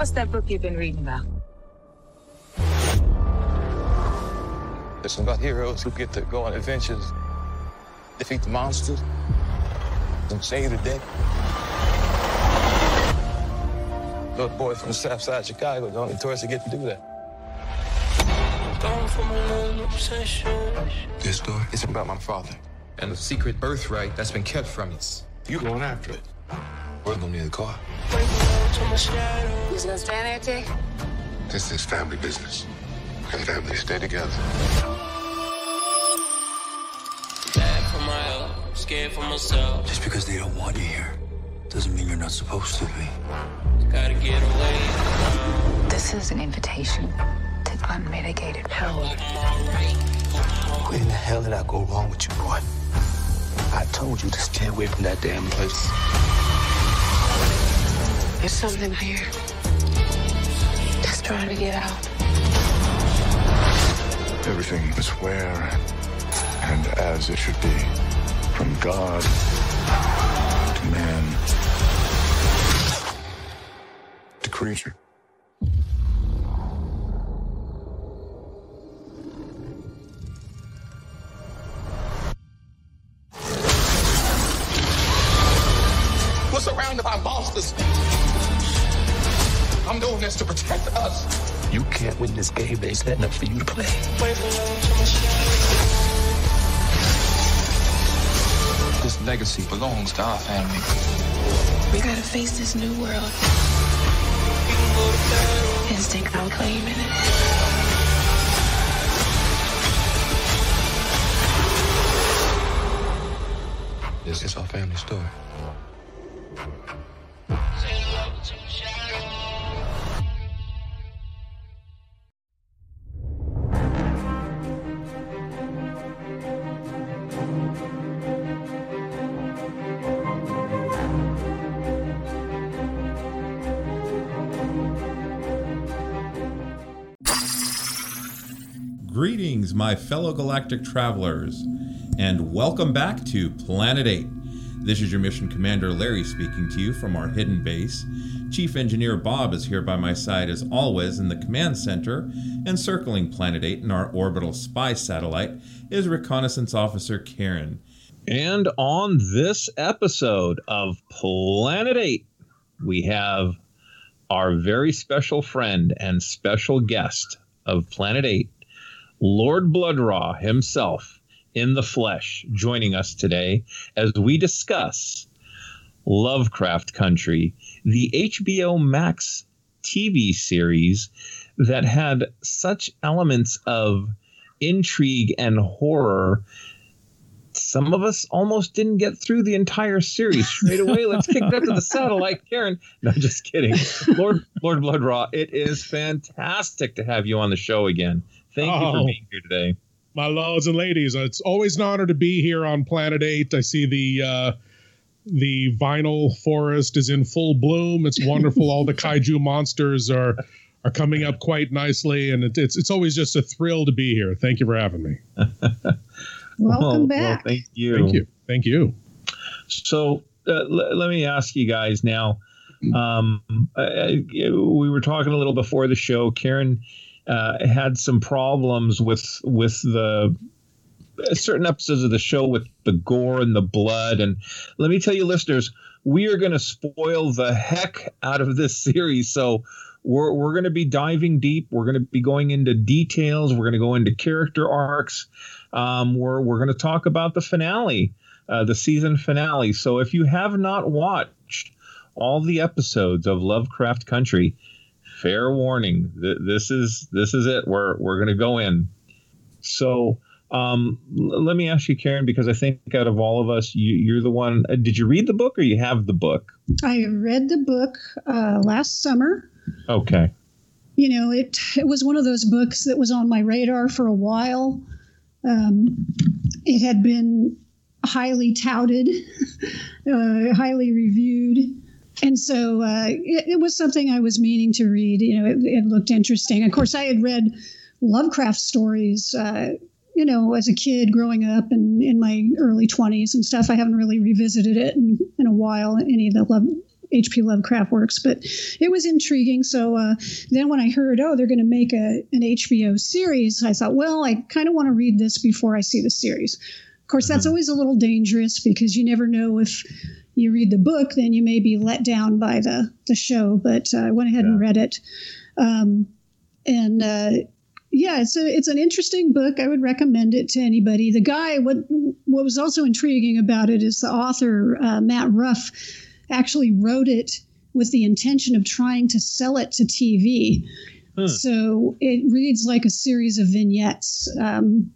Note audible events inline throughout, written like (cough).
What's that book you've been reading about? It's about heroes who get to go on adventures, defeat the monsters, and save the day. Little boy from the south side of Chicago, the only tourist to get to do that. This story is about my father and the secret birthright that's been kept from us. You going after it. We're gonna need a car. Who's gonna stand there, Jake? This is family business. And families stay together. Scared for myself. Just because they don't want you here doesn't mean you're not supposed to be. Gotta get away. This is an invitation to unmitigated power. What in the hell did I go wrong with you, boy? I told you to stay away from that damn place. There's something here that's trying to get out. Everything is where and as it should be. From God to man to creature. We're surrounded by monsters. I'm doing this to protect us. You can't win this game they setting up for you to play. This legacy belongs to our family. We gotta face this new world and stake our claim in it. This is our family story. My fellow galactic travelers, and welcome back to Planet 8. This is your mission commander Larry speaking to you from our hidden base. Chief Engineer Bob is here by my side as always in the command center, and circling Planet 8 in our orbital spy satellite is Reconnaissance Officer Karen. And on this episode of Planet 8, we have our very special friend and special guest of Planet 8, Lord Bloodraw himself in the flesh, joining us today as we discuss Lovecraft Country, the HBO Max TV series that had such elements of intrigue and horror. Some of us almost didn't get through the entire series straight away. Let's kick that to the satellite, Karen. No, just kidding. Lord Lord Bloodraw, it is fantastic to have you on the show again. Thank you for Oh. being here today. my lords and ladies. It's always an honor to be here on Planet Eight. I see the uh, the vinyl forest is in full bloom. It's wonderful. All the (laughs) kaiju monsters are are coming up quite nicely, and it, it's it's always just a thrill to be here. Thank you for having me. (laughs) Welcome well, back. thank you. Thank you. Thank you. So uh, l- let me ask you guys now. Um, I, I- we were talking a little before the show. Karen uh, had some problems with with the certain episodes of the show with the gore and the blood. And let me tell you, listeners, we are going to spoil the heck out of this (laughs) series. So we're, we're going to be diving deep. We're going to be going into details. We're going to go into character arcs. Um, we're we're going to talk about the finale, uh, the season finale. So if you have not watched all the episodes of Lovecraft Country, fair warning. Th- this is this is it. We're we're going to go in. So Um, l- let me ask you, Karen, because I think out of all of us, you, you're the one. Uh, did you read the book or you have the book? I read the book uh, last summer. Okay. You know, it it was one of those books that was on my radar for a while. Um, it had been highly touted, (laughs) uh, highly reviewed. And so uh, it, it, was something I was meaning to read. You know, it, it, looked interesting. Of course, I had read Lovecraft stories, uh, you know, as a kid growing up and in my early 20s and stuff. I haven't really revisited it in, in a while, any of the Love, H.P. Lovecraft works, but it was intriguing. So uh, then when I heard, oh, they're going to make a, an HBO series, I thought, well, I kind of want to read this before I see the series. Of course, that's mm-hmm. always a little dangerous because you never know if you read the book, then you may be let down by the, the show. But uh, I went ahead yeah. and read it. Um, and uh, yeah, it's a, it's an interesting book. I would recommend it to anybody. The guy, what what was also intriguing about it is the author uh, Matt Ruff actually wrote it with the intention of trying to sell it to TV. Hmm. So it reads like a series of vignettes. Um,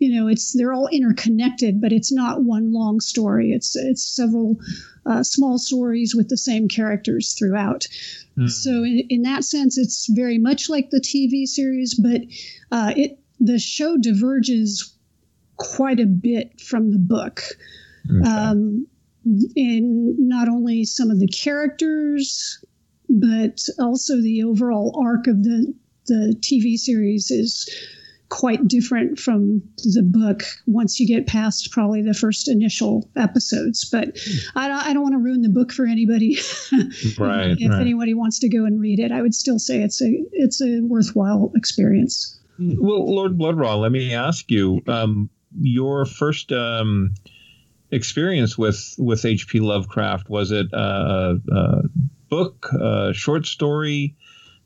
you know, it's they're all interconnected, but it's not one long story. It's it's several uh, small stories with the same characters throughout. Hmm. So in, in that sense, it's very much like the TV series, but uh, it the show diverges quite a bit from the book. Okay. Um, in not only some of the characters, but also the overall arc of the the TV series is quite different from the book once you get past probably the first initial episodes. But I don't, I don't want to ruin the book for anybody. (laughs) right. if right. anybody wants to go and read it, I would still say it's a it's a worthwhile experience. Well, Lord Bloodraw, let me ask you um, your first. Um, experience with with H.P. Lovecraft? Was it a, a book, a short story?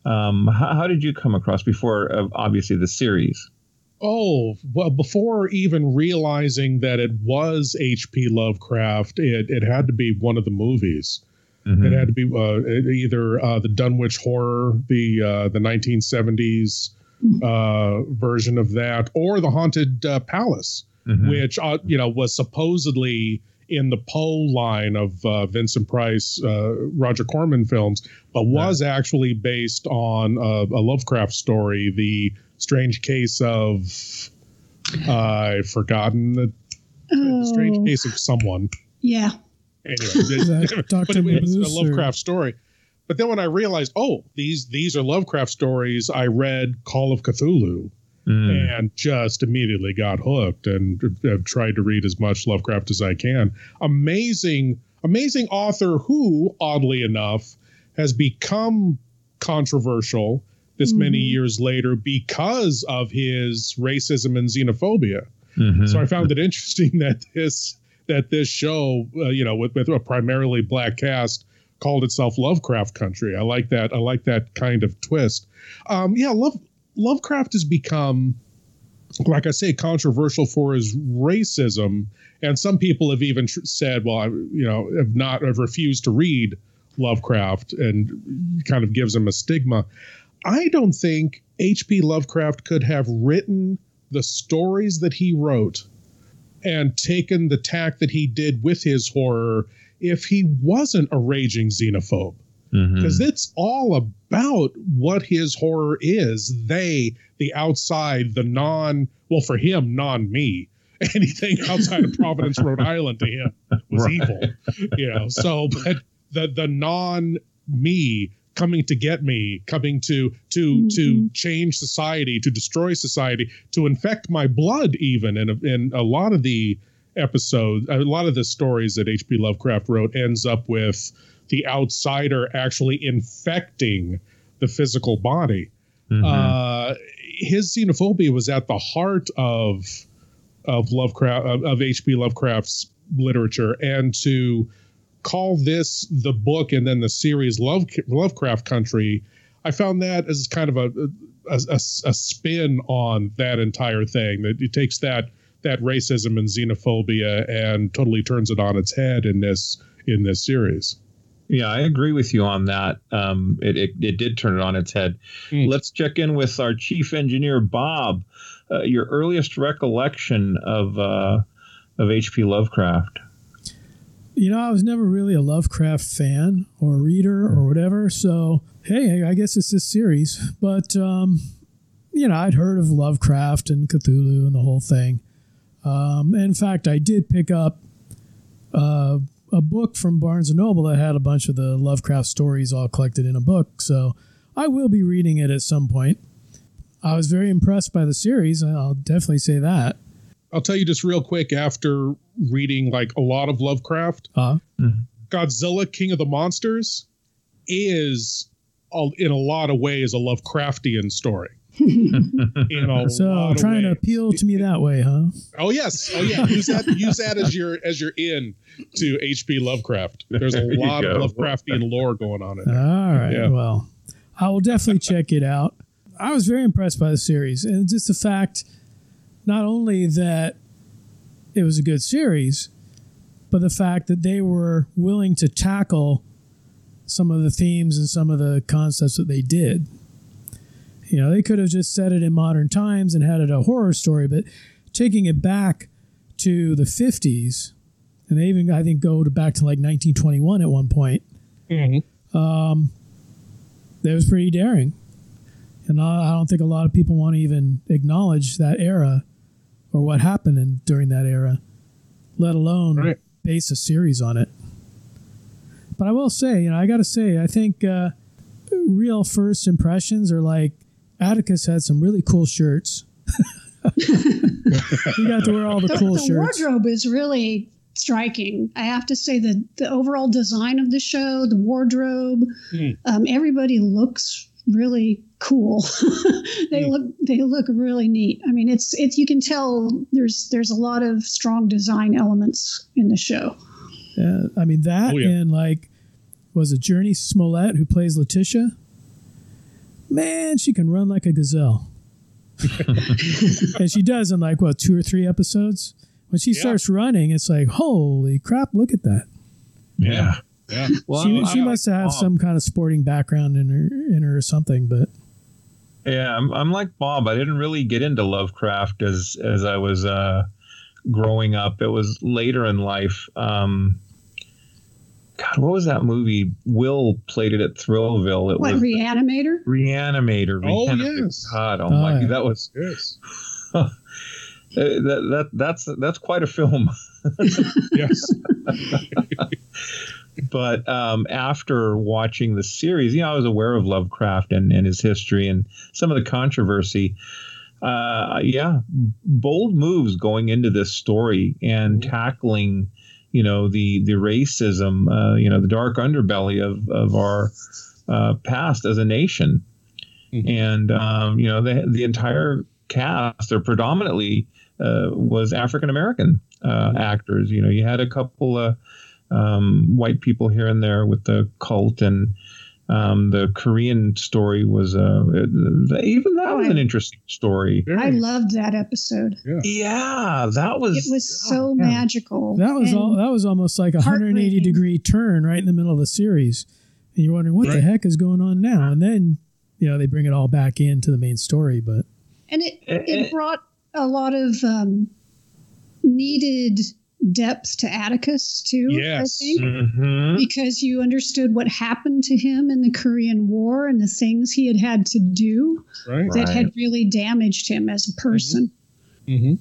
Um, how, how, did you come across before, uh, obviously, the series? Oh, well, before even realizing that it was H.P. Lovecraft, it, it had to be one of the movies. Mm-hmm. It had to be uh, either uh, the Dunwich Horror, the uh, the 1970s uh, version of that, or the Haunted uh, Palace mm-hmm. which uh, you know was supposedly in the Poe line of uh, Vincent Price, uh, Roger Corman films, but was yeah. actually based on a, a, Lovecraft story, The Strange Case of I've forgotten the, oh. the, Strange Case of Someone. Yeah. Anyway, (laughs) it, (laughs) but it, it's a Lovecraft or... story. But then when I realized, oh, these these are Lovecraft stories, I read Call of Cthulhu mm. and just immediately got hooked and have tried to read as much Lovecraft as I can. Amazing, amazing author who, oddly enough, has become controversial this mm-hmm. many years later because of his racism and xenophobia. Mm-hmm. So I found it interesting (laughs) that this that this show, uh, you know, with, with a primarily black cast, called itself Lovecraft Country. I like that. I like that kind of twist. Um, yeah, love Lovecraft has become, like I say, controversial for his racism, and some people have even tr- said, "Well, I, you know, have not have refused to read Lovecraft," and kind of gives him a stigma. I don't think H.P. Lovecraft could have written the stories that he wrote and taken the tack that he did with his horror if he wasn't a raging xenophobe because mm-hmm. it's all about what his horror is. They, the outside, the non, well, for him, non me. (laughs) Anything outside of (laughs) Providence, Rhode Island to him was right. evil, you know. So, but the the non me coming to get me, coming to to mm-hmm. to change society, to destroy society, to infect my blood, even. And in a lot of the episodes, a lot of the stories that H.P. Lovecraft wrote ends up with the outsider actually infecting the physical body. Mm-hmm. Uh, his xenophobia was at the heart of of Lovecraft of, of H.P. Lovecraft's literature, and to call this the book and then the series Love, Lovecraft Country, I found that as kind of a a, a a, spin on that entire thing. That it takes that that racism and xenophobia and totally turns it on its head in this in this series. Yeah, I agree with you on that. Um, it, it, it did turn it on its head. Mm. Let's check in with our chief engineer, Bob. Uh, your earliest recollection of uh, of H.P. Lovecraft? You know, I was never really a Lovecraft fan or reader or whatever. So, hey, I guess it's this series. But, um, you know, I'd heard of Lovecraft and Cthulhu and the whole thing. Um, in fact, I did pick up uh, a book from Barnes and Noble that had a bunch of the Lovecraft stories all collected in a book. So I will be reading it at some point. I was very impressed by the series. I'll definitely say that. I'll tell you just real quick after reading like a lot of Lovecraft, uh, Godzilla King of the Monsters is all, in a lot of ways a Lovecraftian story. (laughs) in a so lot trying to of ways. appeal to me that way, huh? Oh yes, oh yeah. Use that. use that as your as your in to H.P. Lovecraft. There's a There you lot of. Lovecraftian lore going on in All there. right. Yeah. Well, I will definitely check it out. I was very impressed by the series, and just the fact, not only that it was a good series, but the fact that they were willing to tackle some of the themes and some of the concepts that they did. You know, they could have just set it in modern times and had it a horror story, but taking it back to the 50s, and they even, I think, go to back to like 1921 at one point um, that was pretty daring. And I I don't think a lot of people want to even acknowledge that era or what happened in, during that era, let alone base a series on it. But I will say, you know, I got to say, I think uh, real first impressions are like Atticus had some really cool shirts. (laughs) he got to wear all the, the, cool the shirts. wardrobe is really striking. I have to say the the overall design of the show, the wardrobe, um, everybody looks really cool. (laughs) they hmm. look they look really neat. I mean, it's it's you can tell there's there's a lot of strong design elements in the show. Yeah, I mean that Oh, yeah. and like was it Jurnee Smollett who plays Letitia? Man, she can run like a gazelle. (laughs) and she does in like what two or three episodes. When she Yeah. starts running, it's like holy crap! Look at that. Yeah. Yeah. she I- she I must like have Bob. some kind of sporting background in her in her or something. But Yeah, I'm, I'm like Bob. I didn't really get into Lovecraft as as I was uh, growing up. It was later in life. Um, God, what was that movie? Will played it at Thrillville. It What was Reanimator? Reanimator. Oh, Reanimator. yes. God, oh, Oh, my, yeah. that was Yes. (laughs) uh, that, that that's that's quite a film. (laughs) Yes. (laughs) but um, after watching the series, you know, I was aware of Lovecraft and, and his history and some of the controversy. Uh, yeah, bold moves going into this story and tackling, you know, the the racism, uh, you know, the dark underbelly of of our uh, past as a nation, and um, you know, the the entire cast, or predominantly, uh, was African American uh, actors. You know, you had a couple of um, white people here and there with the cult and um, the Korean story was uh, even that was an interesting story. I loved that episode. Yeah, that was It was so magical. that was all. That was almost like a 180 degree turn right in the middle of the series, and you're wondering what the heck is going on now. And then you know they bring it all back into the main story, but and it Eh, it brought a lot of um, needed depth to Atticus too. Yes. I think Mhm. because you understood what happened to him in the Korean War and the things he had had to do Right. that had really damaged him as a person. Mm-hmm.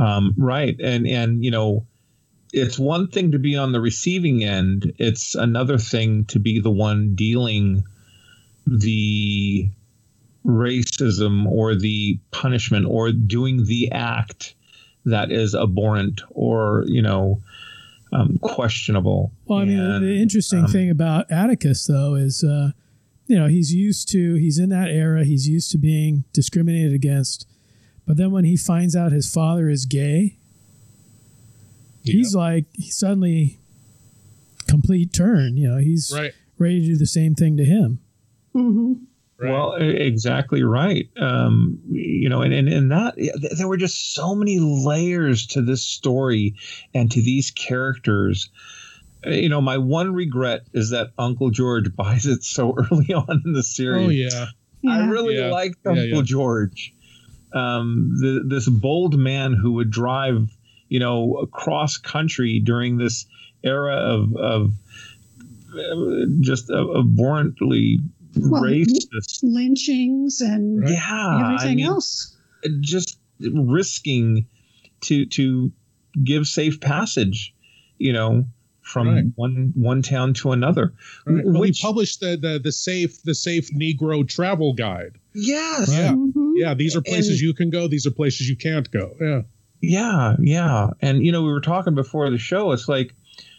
Um, right, and and you know, it's one thing to be on the receiving end. It's another thing to be the one dealing the racism or the punishment or doing the act that is abhorrent or you know um, questionable. Well, I mean, the- And, the interesting um, thing about Atticus, though, is uh, you know he's used to he's in that era. He's used to being discriminated against, but then when he finds out his father is gay, he's like he suddenly complete turn. You know, he's Right. ready to do the same thing to him. Hmm Well, exactly right. Um, you know, and, and, and that th- there were just so many layers to this story and to these characters you know, my one regret is that Uncle George (laughs) buys it so early (laughs) on in the series. Oh yeah. I really Yeah. liked Uncle yeah. George. Um, the, this bold man who would drive, you know, across country during this era of, of uh, just abhorrently Well, racist. lynchings and Yeah, I everything mean, else. just risking to to give safe passage, you know, from Right. one one town to another. Right. Well, Which, he published the, the the safe the safe Negro travel guide. yes, Yeah. Mhm. Yeah, these are places And- you can go. These are places you can't go. Yeah. Yeah, yeah. And you know, we were talking before the show, it's like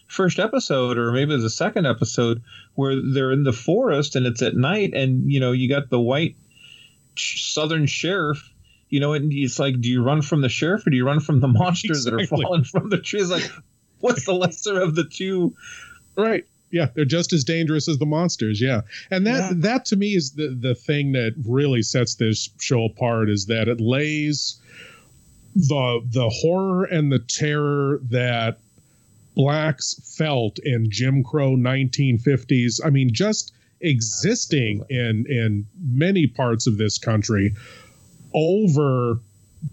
first episode or maybe the second episode where they're in the forest and it's at night and you know, you got the white southern sheriff, you know, and it's like do you run from the sheriff or do you run from the (laughs) monsters that are falling from the trees like (laughs) what's the lesser of the two? Right. Yeah, they're just as dangerous as the monsters. Yeah, and that Yeah. that to me is the the thing that really sets this show apart is that it lays the the horror and the terror that blacks felt in Jim Crow 1950s. I mean, just existing in in many parts of this country over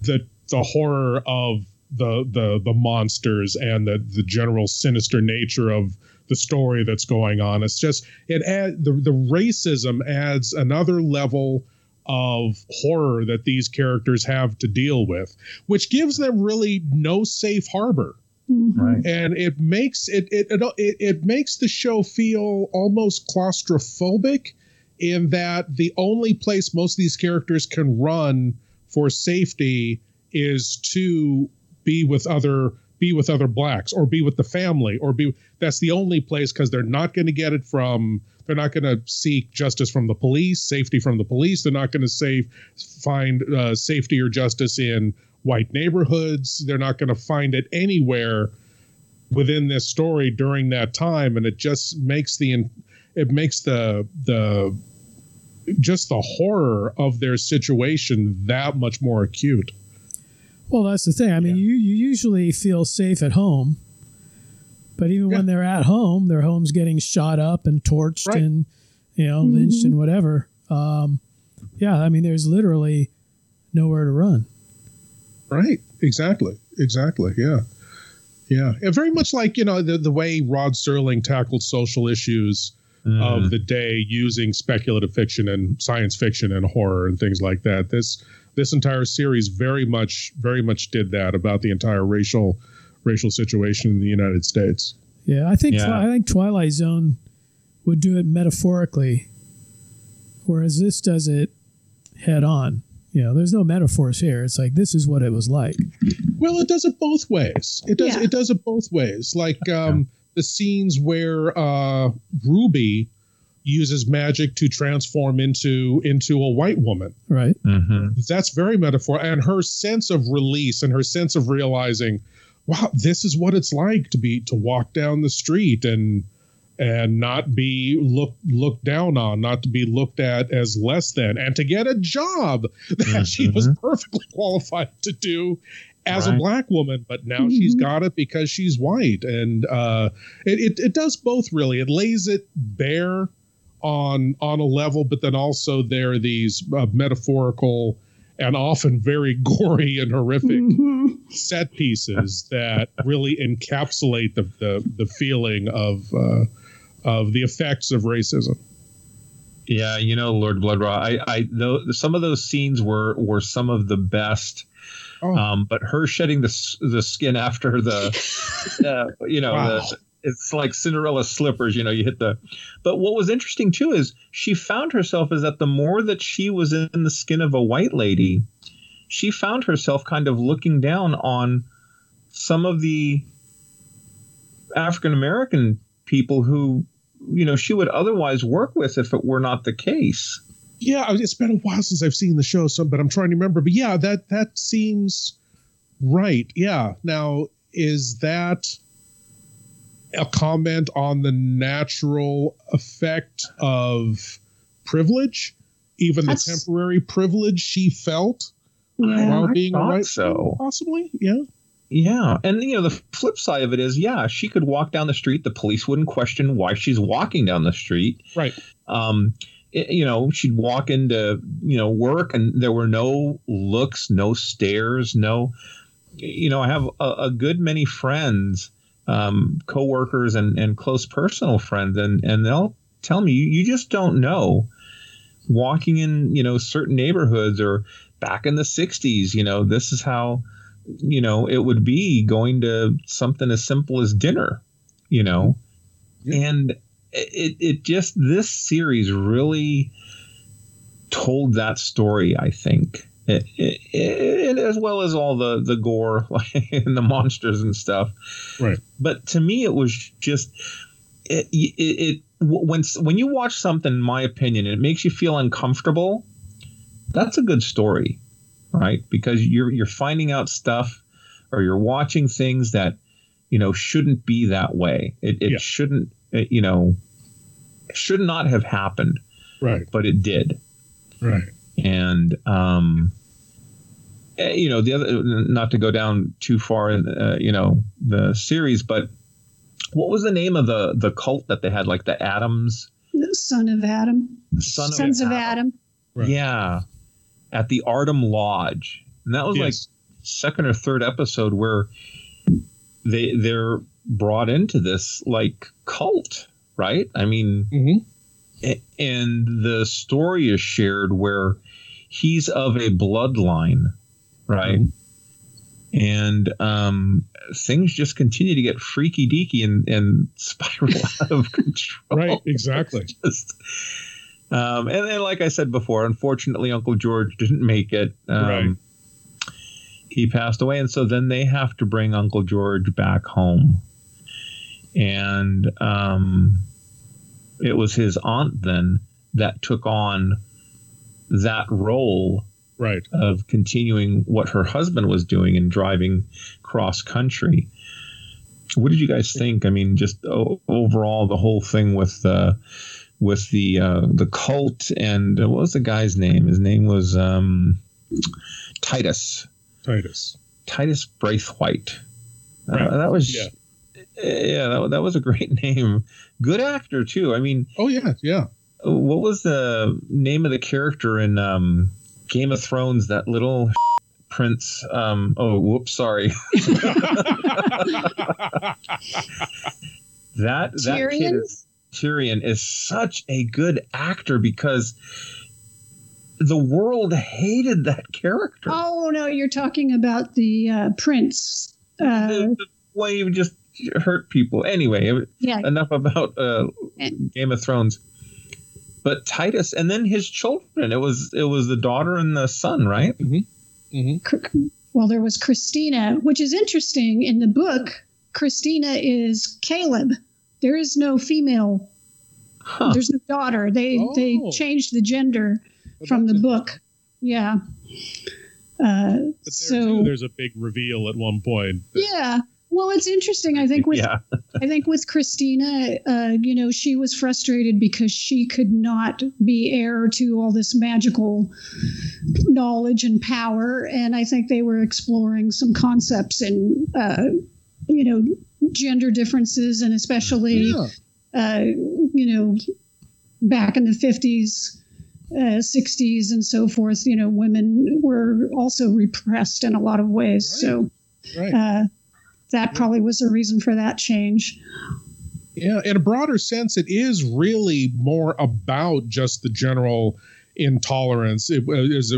the the horror of the the the monsters and the the general sinister nature of the story that's going on. It's just it add the the racism adds another level of horror that these characters have to deal with, which gives them really no safe harbor. Mhm. Right. And it makes it it it, it, it makes the show feel almost claustrophobic in that the only place most of these characters can run for safety is to be with other be with other blacks or be with the family or be that's the only place because they're not going to get it from they're not going to seek justice from the police safety from the police they're not going to save find uh, safety or justice in white neighborhoods they're not going to find it anywhere within this story during that time and it just makes the it makes the the just the horror of their situation that much more acute Well, that's the thing. I mean, you, you usually feel safe at home, but even when they're at home, their home's getting shot up and torched Right. and you know lynched and whatever. Um, yeah, I mean, there's literally nowhere to run. Right. Exactly. Exactly. Yeah. Yeah. And very much like, you know, the, the way Rod Serling tackled social issues of mm. the day using speculative fiction and science fiction and horror and things like that. This this entire series very much very much did that about the entire racial racial situation in the United States. Yeah, I think Yeah. I think Twilight Zone would do it metaphorically, whereas this does it head on. You know, there's no metaphors here. It's like this is what it was like. Well, it does it both ways. It does Yeah. it does it both ways. Like um, the scenes where uh, Ruby uses magic to transform into into a white woman. Right. Mm-hmm. That's very metaphor, and her sense of release and her sense of realizing, wow, this is what it's like to be to walk down the street and and not be looked looked down on, not to be looked at as less than, and to get a job (laughs) that she was perfectly (laughs) qualified to do as a black woman, but now she's got it because she's white, and uh, it, it it does both really. It lays it bare on on a level, but then also there are these uh, metaphorical and often very (laughs) gory and horrific Mhm. set pieces that really encapsulate the the, the feeling of uh, of the effects of racism. Yeah, you know, Lord Bloodraw, I, I, though some of those scenes were were some of the best. Oh. Um, but her shedding the the skin after the, (laughs) uh, you know, Wow. the, it's like Cinderella slippers. You know, you hit the. But what was interesting too is she found herself is that the more that she was in the skin of a white lady, she found herself kind of looking down on some of the African American people who, you know, she would otherwise work with if it were not the case. Yeah, it's been a while since I've seen the show, so but I'm trying to remember. But yeah, that that seems right. Yeah. Now, is that a comment on the natural effect of privilege, even That's- the temporary privilege she felt Yeah. while being a thought white so. Possibly, yeah. Yeah, and you know the flip side of it is, yeah, she could walk down the street. The police wouldn't question why she's walking down the street. Right. Um, it- you know, she'd walk into you know work, and there were no looks, no stares, no. You know, I have a, a good many friends, um, coworkers, and and close personal friends, and and they'll tell me you, you just don't know. Walking in, you know, certain neighborhoods or back in the '60s, you know, this is how you know it would be going to something as simple as dinner you know? And it, it just this series really told that story i think. It, it, it, as well as all the the gore (laughs) and the monsters and stuff. Right. But to me it was just it, it, it when when you watch something in my opinion it makes you feel uncomfortable that's a good story right because you're you're finding out stuff or you're watching things that you know shouldn't be that way it, it Yeah. shouldn't it, you know should not have happened Right. but it did Right. and um eh, you know the other not to go down too far in uh, you know the series but what was the name of the the cult that they had like the adams The Son of Adam. Son of Sons of Adam. Adam. yeah at the Ardham Lodge, and that was like second or third episode where they they're brought into this like cult, right? I mean, Mhm. and the story is shared where he's of a bloodline, right? And um, things just continue to get freaky deaky and, and (laughs) spiral out of control. Right. Exactly. (laughs) Just, um, and then, like I said before, unfortunately, Uncle George didn't make it. Um, Right. He passed away, and so then they have to bring Uncle George back home. And um, it was his aunt then that took on that role Right. of continuing what her husband was doing and driving cross country. What did you guys think? I mean, just o- overall, the whole thing with uh, with the uh, the cult and uh, what was the guy's name? His name was um, Titus Titus. Titus Braithwhite. Uh, that was Yeah. yeah, that, that was a great (laughs) name. Good actor too. I mean, Oh yeah. Yeah. what was the name of the character in um, Game of Thrones? That little (laughs) prince. Um, oh, whoops, sorry. (laughs) that that kid is Tyrion is such a good actor because the world hated that character. Oh no, you're talking about the uh, prince. Uh, the, the way he just hurt people. Anyway, yeah, enough about uh, Eh. Game of Thrones. But Titus, and then his children. It was it was the daughter and the son, right? Cr- well, there was Christina, which is interesting. In the book, Christina is Caleb. There is no female. Huh. There's no daughter. They they Oh. changed the gender from the book. Yeah. Uh, so too, there's a big reveal at one point. yeah. Well, it's interesting. I think with Yeah. (laughs) I think with Christina, uh, you know, she was frustrated because she could not be heir to all this magical knowledge and power, and I think they were exploring some concepts and uh, you know, gender differences, and especially, Yeah. uh, you know, back in the fifties. Uh, 60s and so forth, you know, women were also repressed in a lot of ways. So, Right. uh, that probably was a reason for that change. Yeah, in a broader sense, it is really more about just the general intolerance. It is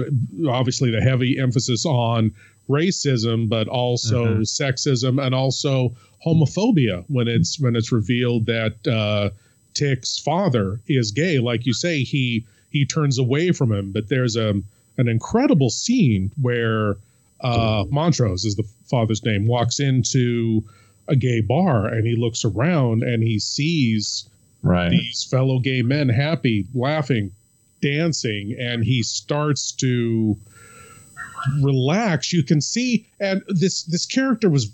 obviously the heavy emphasis on racism, but also Mhm. sexism and also homophobia when it's when it's revealed that uh, Tick's father is gay. Like you say, he he turns away from him. But there's a an incredible scene where uh, Montrose is the father's name walks into a gay bar and he looks around and he sees Right. these fellow gay men happy, laughing, dancing, and he starts to relax. You can see, and this this character was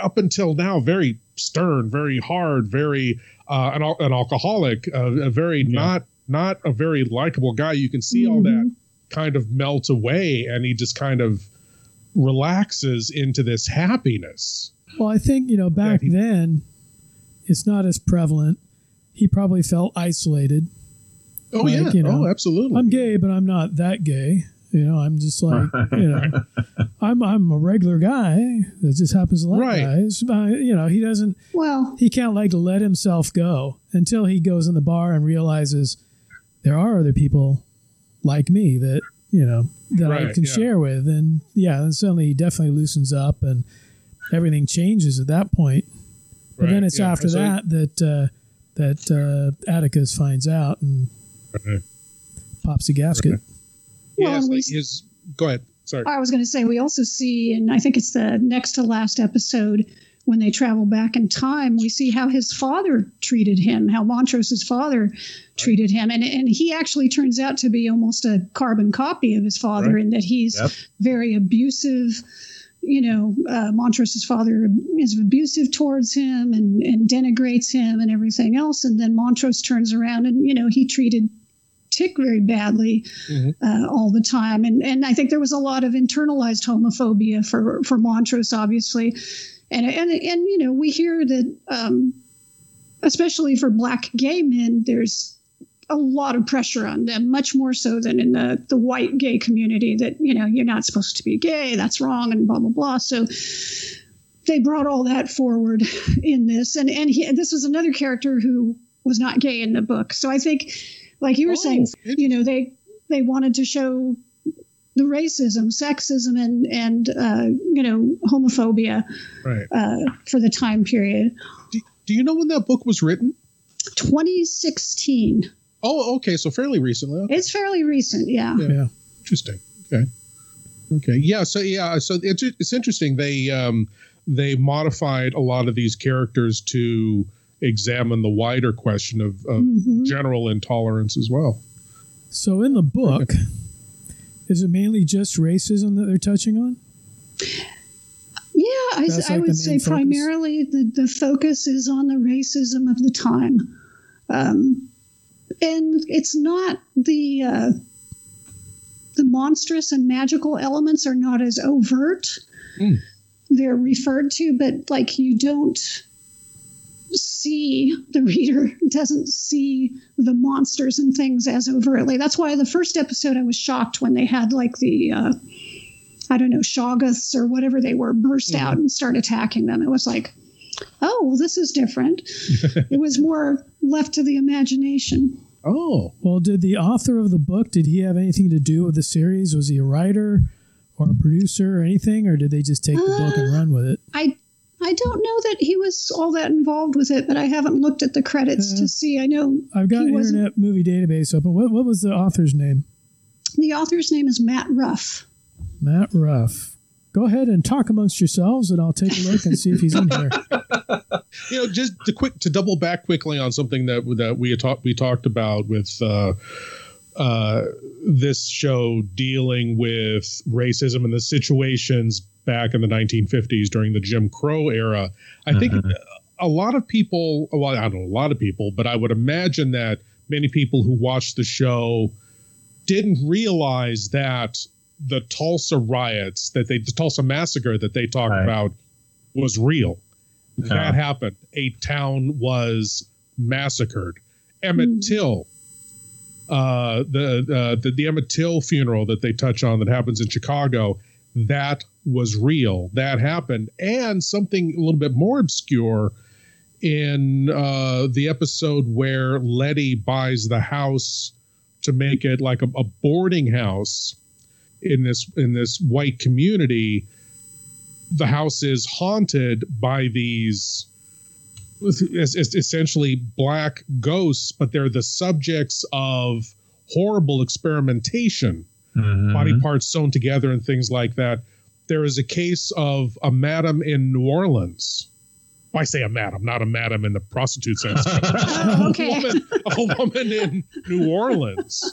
up until now very stern, very hard, very uh, an, an alcoholic, uh, a very not not a very likable guy. You can see all that kind of melt away, and he just kind of relaxes into this happiness. Well, I think, you know, back he- then, it's not as prevalent. He probably felt isolated. Oh Like, yeah, you know, oh absolutely. I'm gay, but I'm not that gay. You know, I'm just like, (laughs) you know, I'm I'm a regular guy that just happens to like Right. guys. Uh, you know, he doesn't. Well, he can't like let himself go until he goes in the bar and realizes there are other people like me that you know that I can yeah. share with, and yeah, then suddenly he definitely loosens up and everything changes at that point. But then it's yeah. after So- that that uh, that uh, Atticus finds out and Right. pops a gasket. Well, Yes, like his. Go ahead. Sorry. I was going to say we also see, and I think it's the next to last episode when they travel back in time. We see how his father treated him, how Montrose's father treated him, and and he actually turns out to be almost a carbon copy of his father Right. in that he's Yep. very abusive. You know, uh, Montrose's father is abusive towards him and, and denigrates him and everything else. And then Montrose turns around and, you know, he treated Tick very badly uh, all the time. And and I think there was a lot of internalized homophobia for for Montrose, obviously. And and and you know, we hear that um, especially for black gay men, there's a lot of pressure on them, much more so than in the, the white gay community that, you know, you're not supposed to be gay, that's wrong, and blah, blah, blah. So they brought all that forward in this. And, and he, this was another character who was not gay in the book. So I think, like you were saying, you know, they, they wanted to show the racism, sexism, and, and uh, you know, homophobia Right. uh, for the time period. Do, do you know when that book was written? 2016. Oh, okay. So fairly recently. Okay. It's fairly recent, yeah. Yeah. Interesting. Okay. Okay. Yeah. So yeah. So it's it's interesting. They um they modified a lot of these characters to examine the wider question of, of Mhm. general intolerance as well. So in the book, is it mainly just racism that they're touching on? Yeah, I, That's I would say focus? primarily the, the focus is on the racism of the time. Um, and it's not the uh, the monstrous and magical elements are not as overt. Mm. They're referred to, but like you don't see the reader doesn't see the monsters and things as overtly. That's why the first episode I was shocked when they had like the uh, I don't know, Shoggoths or whatever they were burst Mm-hmm. out and start attacking them. It was like, oh, well, this is different. (laughs) it was more left to the imagination. Oh. Well, did the author of the book did he have anything to do with the series? Was he a writer or a producer or anything, or did they just take the book and run with it? I I don't know that he was all that involved with it, but I haven't looked at the credits to see. I know I've got he wasn't- Internet Movie Database open. What what was the author's name? the author's name is Matt Ruff. Matt Ruff. Go ahead and talk amongst yourselves, and I'll take a look and see if he's in here. (laughs) you know, just to quick to double back quickly on something that that we had talked we talked about with uh, uh, this show dealing with racism and the situations back in the 1950s during the Jim Crow era. I think uh-huh. a lot of people, well, I don't know, a lot of people, but I would imagine that many people who watched the show didn't realize that the Tulsa riots that they the Tulsa massacre that they talked about was real. That uh-huh. happened. A town was massacred. Emmett hmm. Till, uh, the, uh, the the Emmett Till funeral that they touch on that happens in Chicago, that was real. That happened, and something a little bit more obscure in uh, the episode where Leti buys the house to make it like a, a boarding house in this in this white community the house is haunted by these es- es- essentially black ghosts but they're the subjects of horrible experimentation mm-hmm. body parts sewn together and things like that there is a case of a madam in new orleans I say a madam, not a madam in the prostitute sense. (laughs) Oh, okay. a, woman, a woman in New Orleans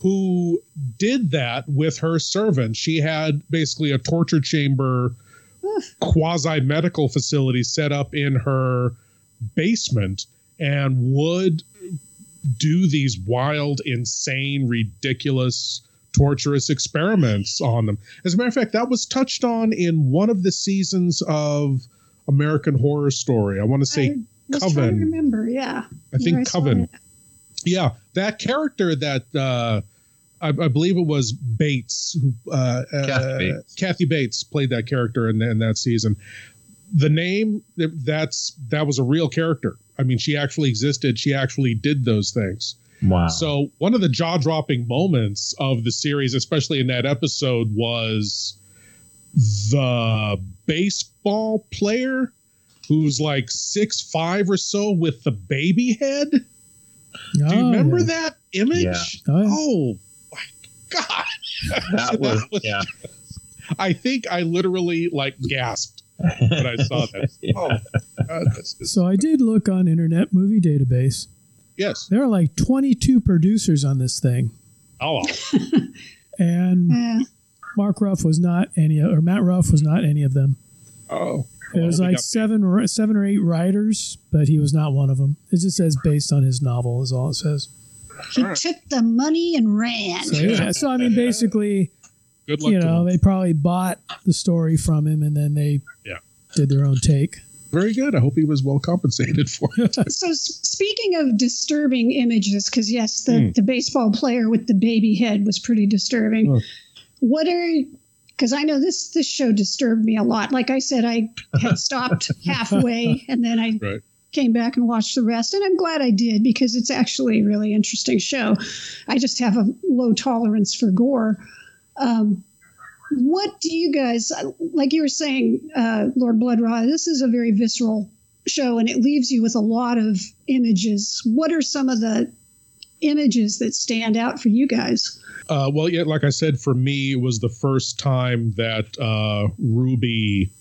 who did that with her servant. She had basically a torture chamber, quasi medical facility set up in her basement and would do these wild, insane, ridiculous torturous experiments on them. As a matter of fact, that was touched on in one of the seasons of American Horror Story. I want to say I was trying to Coven. remember, yeah. I think Coven. Yeah, that character that uh, I, I believe it was Bates, who uh, Kathy uh, Bates. Kathy Bates played that character in, in that season. The name that's that was a real character. I mean, she actually existed. She actually did those things. Wow. So one of the jaw-dropping moments of the series, especially in that episode, was the baseball player who's like six five or so with the baby head. Do you Oh, remember that image? Yeah. Oh. Oh my god! that was yeah. I think I literally like gasped when I saw that. (laughs) Oh, God, that's just- So I did look on Internet Movie Database. yes. There are like 22 producers on this thing, Oh, (laughs) and Yeah. Mark Ruff was not any, or Matt Ruff was not any of them. oh. There's Well, we like seven, or seven or eight writers, but he was not one of them. It just says based on his novel, is all it says. He took the money and ran. So yeah, so I mean, basically, Good luck. you know, they probably bought the story from him, and then they Yeah. did their own take. Very good. I hope he was well compensated for it. (laughs) So speaking of disturbing images, because yes, the, Hmm. the baseball player with the baby head was pretty disturbing. Oh. What are because I know this this show disturbed me a lot. Like I said, I had stopped (laughs) halfway and then I Right. Came back and watched the rest, and I'm glad I did because it's actually a really interesting show. I just have a low tolerance for gore. Um, what do you guys like? You were saying, uh, Lord Blood-Rah. This is a very visceral show, and it leaves you with a lot of images. What are some of the images that stand out for you guys? Uh, well, yeah, like I said, for me, it was the first time that uh, Ruby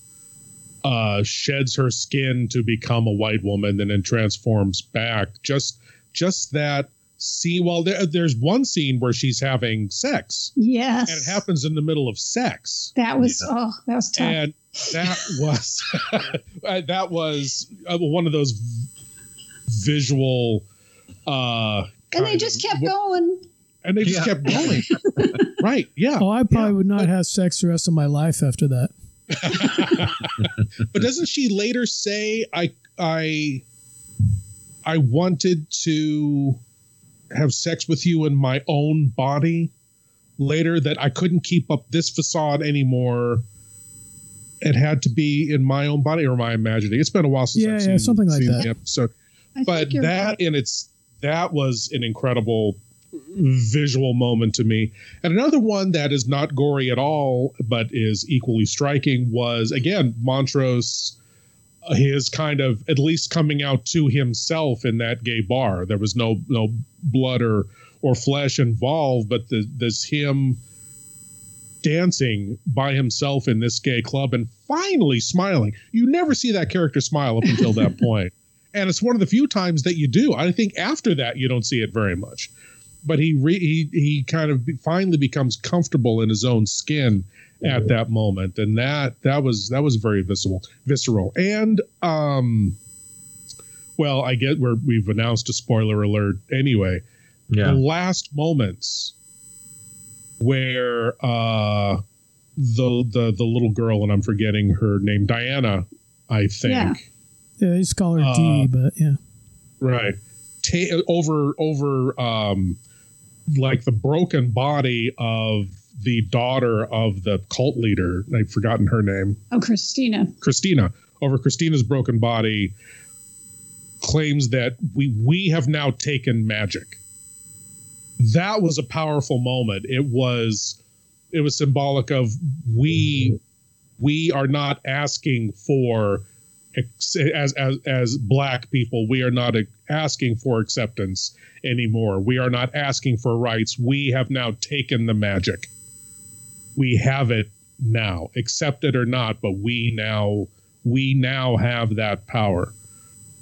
uh, sheds her skin to become a white woman and then transforms back. Just, just that scene. Well, there, there's one scene where she's having sex, Yes, and it happens in the middle of sex. That was oh, that was tough. and that (laughs) was (laughs) uh, that was uh, one of those visual uh and they just of- kept going. and they just Yeah. kept going (laughs) right yeah Oh, I probably Yeah, would not but- have sex the rest of my life after that. (laughs) but doesn't she later say i i i wanted to have sex with you in my own body later that i couldn't keep up this facade anymore it had to be in my own body or am i imagining it's been a while since Yeah, i've yeah, seen, something like seen that. the episode I but that right. in its that was an incredible visual moment to me. And another one that is not gory at all but is equally striking was again montrose uh, his kind of at least coming out to himself in that gay bar. There was no no blood or or flesh involved but the, this him dancing by himself in this gay club and finally smiling. You never see that character smile up until that (laughs) point. And it's one of the few times that you do. I think after that you don't see it very much, but he re- he he kind of be- finally becomes comfortable in his own skin at that moment, and that that was that was very visceral, visceral, and um, well, I get where we've announced a spoiler alert anyway. Yeah. The last moments where uh the the the little girl and I'm forgetting her name, Diana, I think. Yeah. Yeah, they just call her D, Uh, but yeah. right Ta- over over um like the broken body of the daughter of the cult leader. I've forgotten her name. Oh, Christina. christina. Over christina's broken body claims that we we have now taken magic. That was a powerful moment. It was it was symbolic of we we are not asking for as as as black people we are not asking for acceptance anymore. We are not asking for rights. We have now taken the magic. We have it now. Accept it or not but we now we now have that power.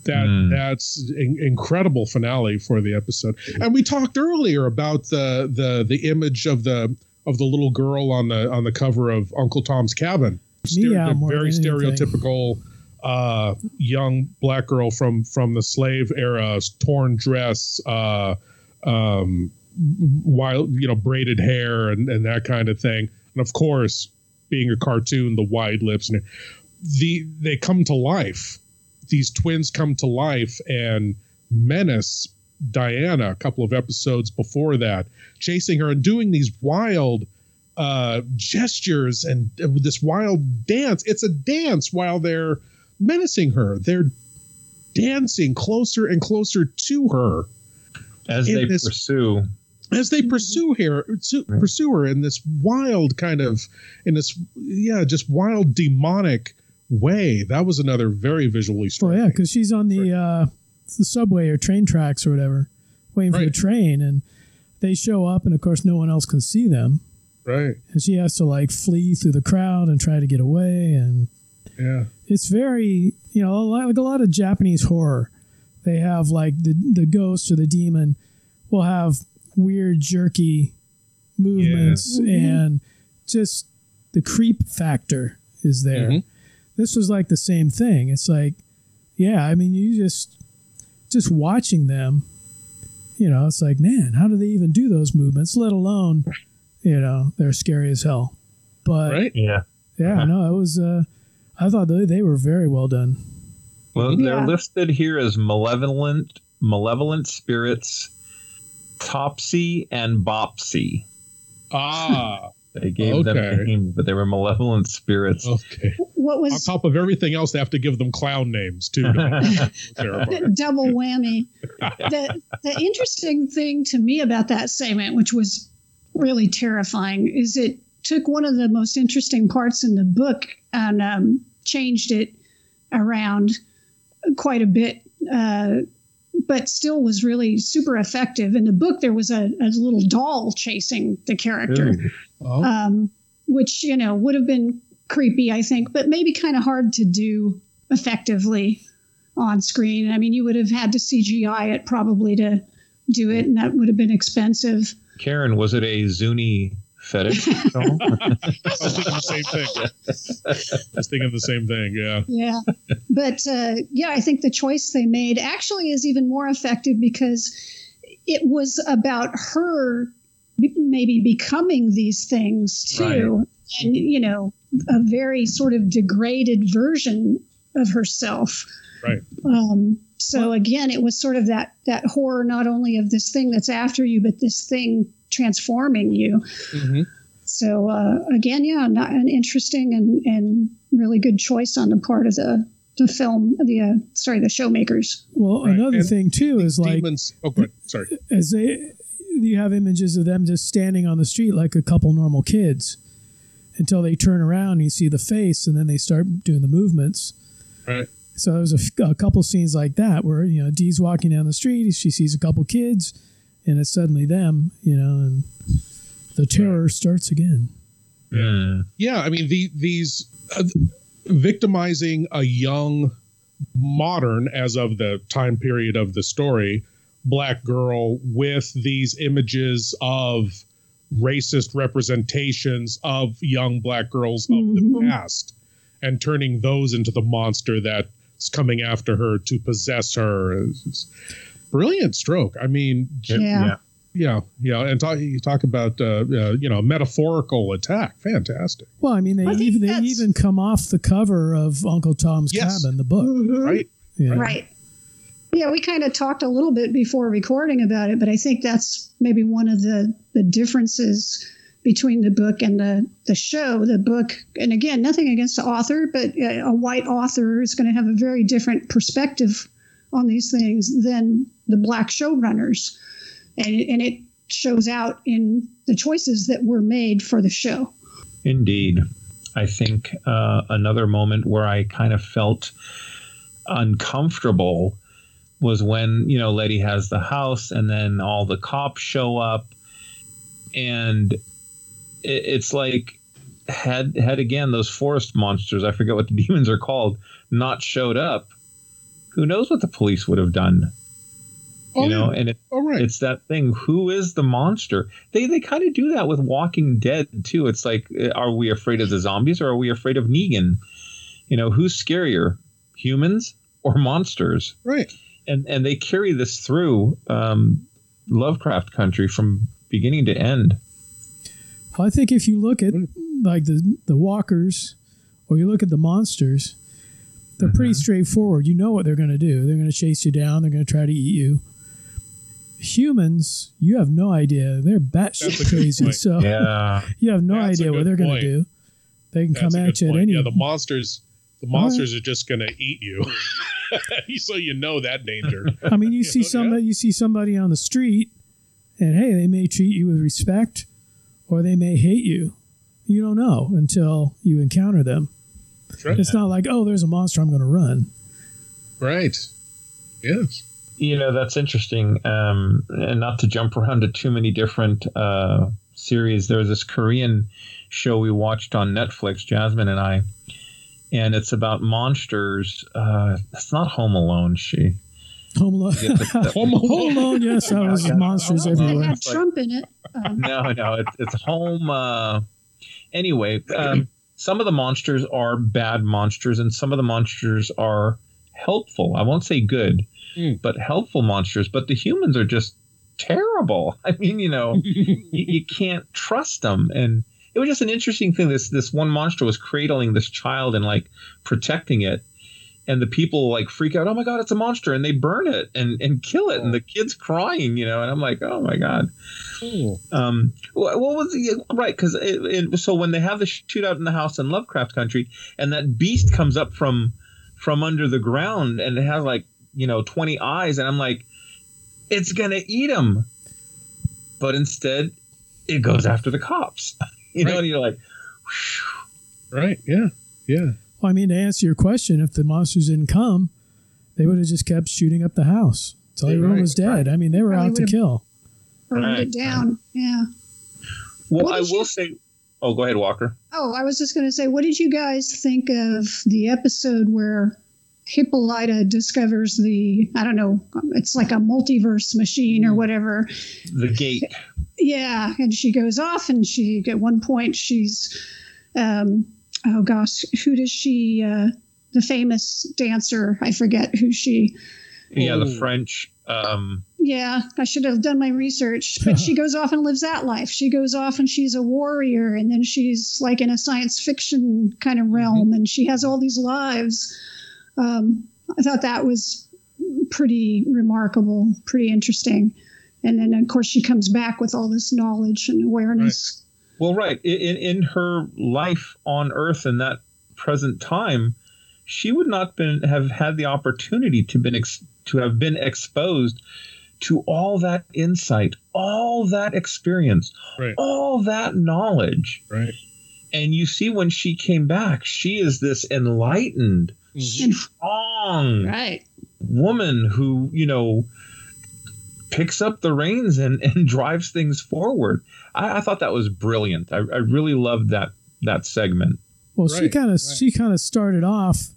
That Mm. that's in, incredible finale for the episode. And we talked earlier about the the the image of the of the little girl on the on the cover of uncle tom's cabin. Stere- Meow very than anything. stereotypical uh young black girl from from the slave era torn dress uh um wild, you know, braided hair and, and that kind of thing. And of course, being a cartoon, the wide lips and the they come to life. These twins come to life and menace Diana a couple of episodes before that, chasing her and doing these wild uh, gestures and uh, this wild dance. It's a dance while they're menacing her. They're dancing closer and closer to her as they this, pursue as they pursue her pursue her in this wild kind of in this yeah just wild demonic way that was another very visually striking. Oh yeah, because she's on the uh, the subway or train tracks or whatever, waiting right. for the train, and they show up, and of course no one else can see them. Right. And she has to like flee through the crowd and try to get away, and yeah, it's very you know like a lot of Japanese horror. They have like the the ghost or the demon will have weird jerky movements yeah. and just the creep factor is there. Mm-hmm this was like the same thing. It's like, yeah, I mean, you just just watching them, you know, it's like, man, how do they even do those movements? Let alone, you know, they're scary as hell. But right, yeah, yeah, no, it was. Uh, I thought they, they were very well done. Well, they're listed here as malevolent, malevolent spirits, Topsy and Bopsy. Ah, (laughs) They gave okay. them names, but they were malevolent spirits. Okay. What was on top of everything else? They have to give them clown names too. (laughs) Double whammy. the the interesting thing to me about that segment, which was really terrifying, is it took one of the most interesting parts in the book and um, changed it around quite a bit. Uh, but still was really super effective. In the book, there was a, a little doll chasing the character, oh. um, which you know would have been creepy, I think, but maybe kind of hard to do effectively on screen. I mean, you would have had to CGI it probably to do it, and that would have been expensive. Karen, was it a Zuni fetish. (laughs) I was thinking the same thing. (laughs) I was thinking the same thing. Yeah. Yeah, but uh, yeah, I think the choice they made actually is even more effective because it was about her maybe becoming these things too, right. and you know, a very sort of degraded version of herself. Right. Um, so again, it was sort of that that horror not only of this thing that's after you, but this thing transforming you. Mm-hmm. So uh, again, yeah, not an interesting and, and really good choice on the part of the the film, the uh, sorry, the showmakers. Well, right. another and thing too is like demons. Oh, good. Sorry. As they, you have images of them just standing on the street like a couple normal kids, until they turn around, and you see the face, and then they start doing the movements. Right. So there was a, a couple scenes like that where you know Dee's walking down the street, she sees a couple kids and it's suddenly them, you know, and the terror right. starts again. Yeah, yeah. I mean, the, these uh, victimizing a young, modern, as of the time period of the story, black girl with these images of racist representations of young black girls of mm-hmm. the past and turning those into the monster that's coming after her to possess her. It's, brilliant stroke. I mean, yeah. yeah. Yeah, yeah, and talk, you talk about uh, uh, you know metaphorical attack. Fantastic. Well, I mean, they even they even come off the cover of Uncle Tom's yes. Cabin, the book, mm-hmm. right? Yeah. Right. Yeah, we kind of talked a little bit before recording about it, but I think that's maybe one of the the differences between the book and the the show. The book, and again, nothing against the author, but a white author is going to have a very different perspective on these things than the black showrunners. And, and it shows out in the choices that were made for the show. Indeed. I think uh, another moment where I kind of felt uncomfortable was when, you know, Leti has the house and then all the cops show up. And it, it's like, had had again those forest monsters, I forget what the (laughs) demons are called, not showed up, who knows what the police would have done? Oh, you know, and it, right. it's that thing. Who is the monster? They they kind of do that with Walking Dead too. It's like, uh, are we afraid of the zombies or are we afraid of Negan? You know, who's scarier, humans or monsters? Right. And and they carry this through. Um, Lovecraft Country from beginning to end. Well, I think if you look at like the the walkers, or you look at the monsters, they're pretty mm-hmm. straightforward. You know what they're going to do. They're going to chase you down. They're going to try to eat you. Humans, you have no idea. They're That's batshit crazy. point. So Yeah. (laughs) you have no That's idea what they're going to do. They can That's come at good you at point. any. Yeah, the monsters. The All right. monsters are just going to eat you, (laughs) so you know that danger. I mean, you (laughs) see somebody, you see somebody on the street, and hey, they may treat you with respect, or they may hate you. You don't know until you encounter them. Right. It's not like, oh, there's a monster, I'm going to run. Right. Yes. You know, that's interesting. Um, and not to jump around to too many different uh, series, there was this Korean show we watched on Netflix, Jasmine and I, and it's about monsters. Uh, it's not Home Alone, she. Home Alone. (laughs) Home Home Alone, yes, that was monsters It everywhere. had Trump in it. Um, no, no, it's, it's home. Uh, anyway, um, some of the monsters are bad monsters, and some of the monsters are helpful. I won't say good, Mm. but helpful monsters. But the humans are just terrible. (laughs) I mean, you know, you, you (laughs) can't trust them, and it was just an interesting thing. This this one monster was cradling this child and like protecting it. And the people like freak out. Oh my god, it's a monster! And they burn it and, and kill it. And the kid's crying, you know. And I'm like, oh my god. Um, what, what was the right? Because it, it, so when they have the shootout in the house in Lovecraft Country, and that beast comes up from from under the ground, and it has like you know twenty eyes, and I'm like, it's gonna eat him, but instead, it goes after the cops. (laughs) You know, Right. and you're like, Right. Yeah. Yeah. Well, I mean, to answer your question, if the monsters didn't come, they would have just kept shooting up the house until everyone Right, was dead. I mean, they were Probably out to would've- kill. Burned Right, it down. Yeah. well, What I will you- say. Oh, go ahead, Walker. Oh, I was just going to say, what did you guys think of the episode where Hippolyta discovers the, I don't know, it's like a multiverse machine or whatever. The gate. Yeah. And she goes off and she, at one point, she's, um, oh gosh, who does she, uh, the famous dancer, I forget who she, Yeah, the French. Um, yeah, I should have done my research. But she (laughs) goes off and lives that life. She goes off and she's a warrior, and then she's like in a science fiction kind of realm, and she has all these lives. Um, I thought that was pretty remarkable, pretty interesting. And then, of course, she comes back with all this knowledge and awareness. Well, right. In in her life on Earth in that present time, she would not been have had the opportunity to been ex, to have been exposed to all that insight, all that experience, Right. all that knowledge. Right. And you see when she came back, she is this enlightened, mm-hmm. And- strong right. woman who, you know, picks up the reins and, (laughs) and drives things forward. I, I thought that was brilliant. I, I really loved that that segment. Well, she kind of right. she kind of started off.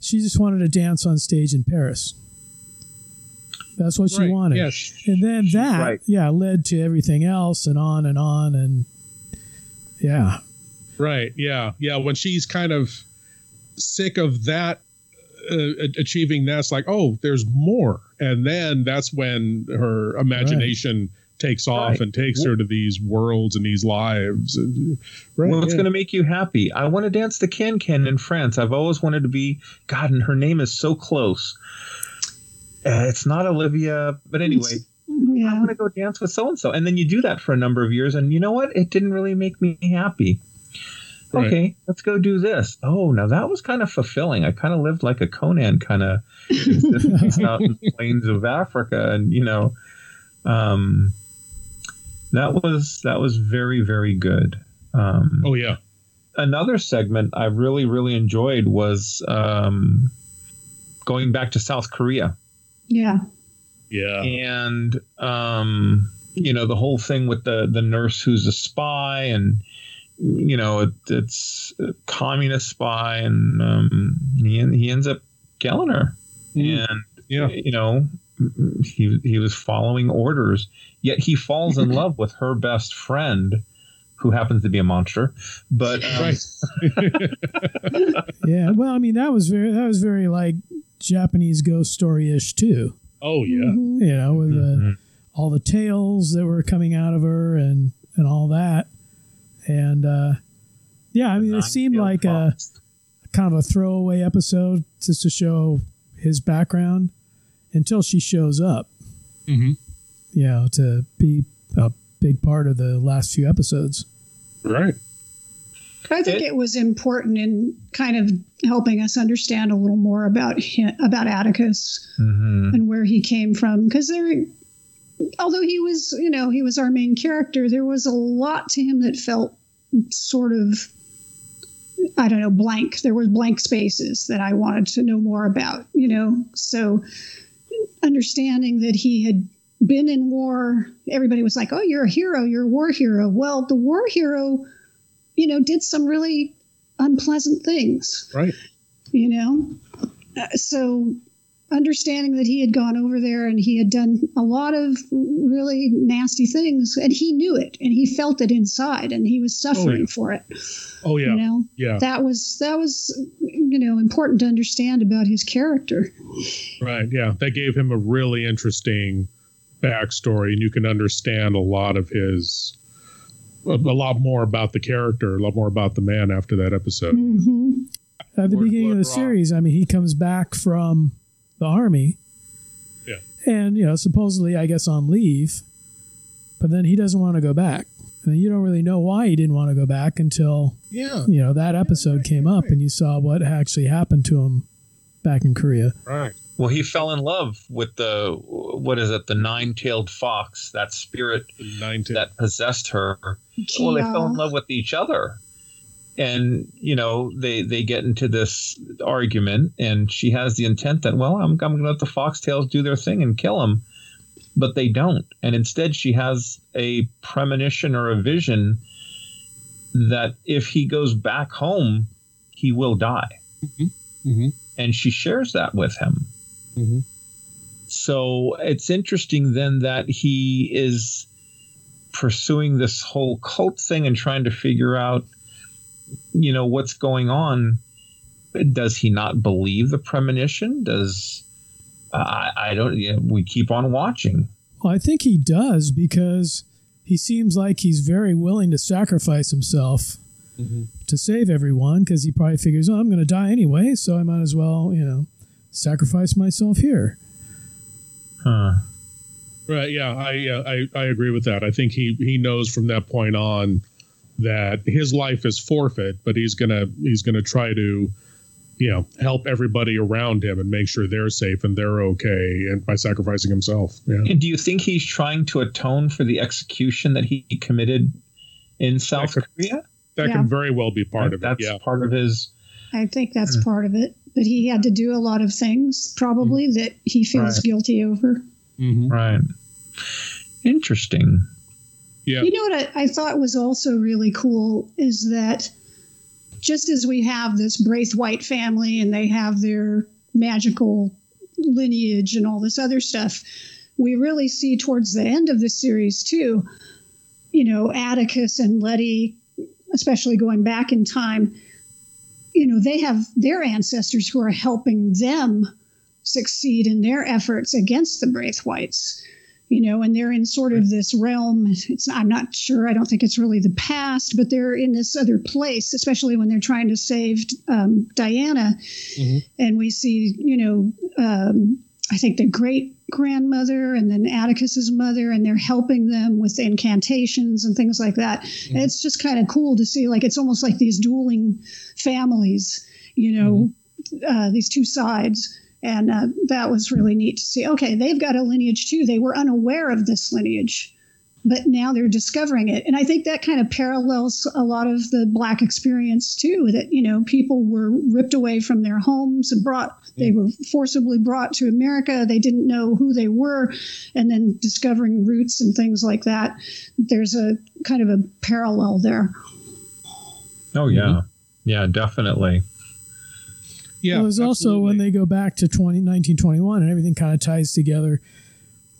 She just wanted to dance on stage in Paris. That's what she wanted. yes. And then that, Right. yeah, led to everything else and on and on and yeah. Right. Yeah. Yeah. When she's kind of sick of that, uh, achieving that's like, oh, there's more. And then that's when her imagination takes off Right. and takes her to these worlds and these lives. Right. What's yeah. going to make you happy? I want to dance the can can in France. I've always wanted to be. God, and her name is so close. Uh, it's not Olivia, but anyway, yeah. I want to go dance with so and so. And then you do that for a number of years, and you know what? It didn't really make me happy. Right. Okay, let's go do this. Oh, now that was kind of fulfilling. I kind of lived like a Conan kind of (laughs) out in the plains of Africa, and you know, um, that was that was very very good. Um, Oh, yeah. another segment I really really enjoyed was um, going back to South Korea Yeah. Yeah. and um, you know the whole thing with the the nurse who's a spy and you know it, it's a communist spy and um, he he ends up killing her and Yeah. you know he he was following orders yet he falls in (laughs) love with her best friend who happens to be a monster but (laughs) um, Right. (laughs) Yeah. Well, I mean, that was very that was very like Japanese ghost story ish too. Oh, yeah. Mhm. You know, with Mhm. uh, all the tales that were coming out of her and and all that. And uh, yeah, I mean, it seemed like a kind of a throwaway episode just to show his background until she shows up. Mm-hmm. You know, to be a big part of the last few episodes. Right. I think it, was important in kind of helping us understand a little more about him, about Atticus Mm-hmm. and where he came from. Because there, although he was, you know, he was our main character, there was a lot to him that felt sort of, I don't know, blank. There were blank spaces that I wanted to know more about. You know, so understanding that he had been in war, everybody was like, "Oh, you're a hero. You're a war hero." Well, the war hero you know, did some really unpleasant things. Right. You know, uh, so understanding that he had gone over there and he had done a lot of really nasty things and he knew it and he felt it inside and he was suffering oh, yeah. for it. Oh yeah. You know, yeah. That was that was you know important to understand about his character. Right. Yeah. That gave him a really interesting backstory and you can understand a lot of his a, a, lot more about the character, a lot more about the man after that episode. Mm-hmm. At the beginning of the series, I mean, he comes back from the army. Yeah. And, you know, supposedly, I guess, on leave, but then he doesn't want to go back. And you don't really know why he didn't want to go back until, yeah. you know, that episode yeah, right, came up and you saw what actually happened to him back in Korea. Right. Well, he fell in love with the what is it, the nine-tailed fox, that spirit that possessed her. Yeah. Well, they fell in love with each other, and you know they they get into this argument, and she has the intent that well, I'm I'm going to let the foxtails do their thing and kill him, but they don't, and instead she has a premonition or a vision that if he goes back home, he will die, mm-hmm. Mm-hmm. and she shares that with him. Mm-hmm. So it's interesting then that he is pursuing this whole cult thing and trying to figure out, you know, what's going on. Does he not believe the premonition? Does uh, I, don't? Know, we keep on watching. Well, I think he does because he seems like he's very willing to sacrifice himself mm-hmm. to save everyone because he probably figures, oh, I'm going to die anyway, so I might as well, you know sacrifice myself here. Huh. Right. Yeah. I, uh, I I agree with that. I think he he knows from that point on that his life is forfeit, but he's gonna he's gonna try to you know help everybody around him and make sure they're safe and they're okay and by sacrificing himself. Yeah. And do you think he's trying to atone for the execution that he committed in South that could, Korea? That Yeah. can very well be part of That's it. Yeah. part of his. I think that's part of it. But he had to do a lot of things probably that he feels Right. guilty over. Mm-hmm. Right. Interesting. Yeah. You know what I, I thought was also really cool is that just as we have this Braithwhite family and they have their magical lineage and all this other stuff, we really see towards the end of the series too, you know, Atticus and Leti, especially going back in time, you know, they have their ancestors who are helping them succeed in their efforts against the Braithwhites you know, and they're in sort of this realm. It's I'm not sure. I don't think it's really the past, but they're in this other place, especially when they're trying to save um, Diana. And we see, you know, um, I think the great grandmother and then Atticus's mother, and they're helping them with incantations and things like that. And it's just kind of cool to see. Like it's almost like these dueling families, you know, uh, these two sides. And uh, that was really neat to see. Okay, they've got a lineage too. They were unaware of this lineage, but now they're discovering it. And I think that kind of parallels a lot of the Black experience too. That you know, people were ripped away from their homes and brought. They mm. were forcibly brought to America. They didn't know who they were, and then discovering roots and things like that. There's a kind of a parallel there. Oh yeah, mm-hmm. yeah, definitely. Yeah. it was also when they go back to 20, 1921 and everything kind of ties together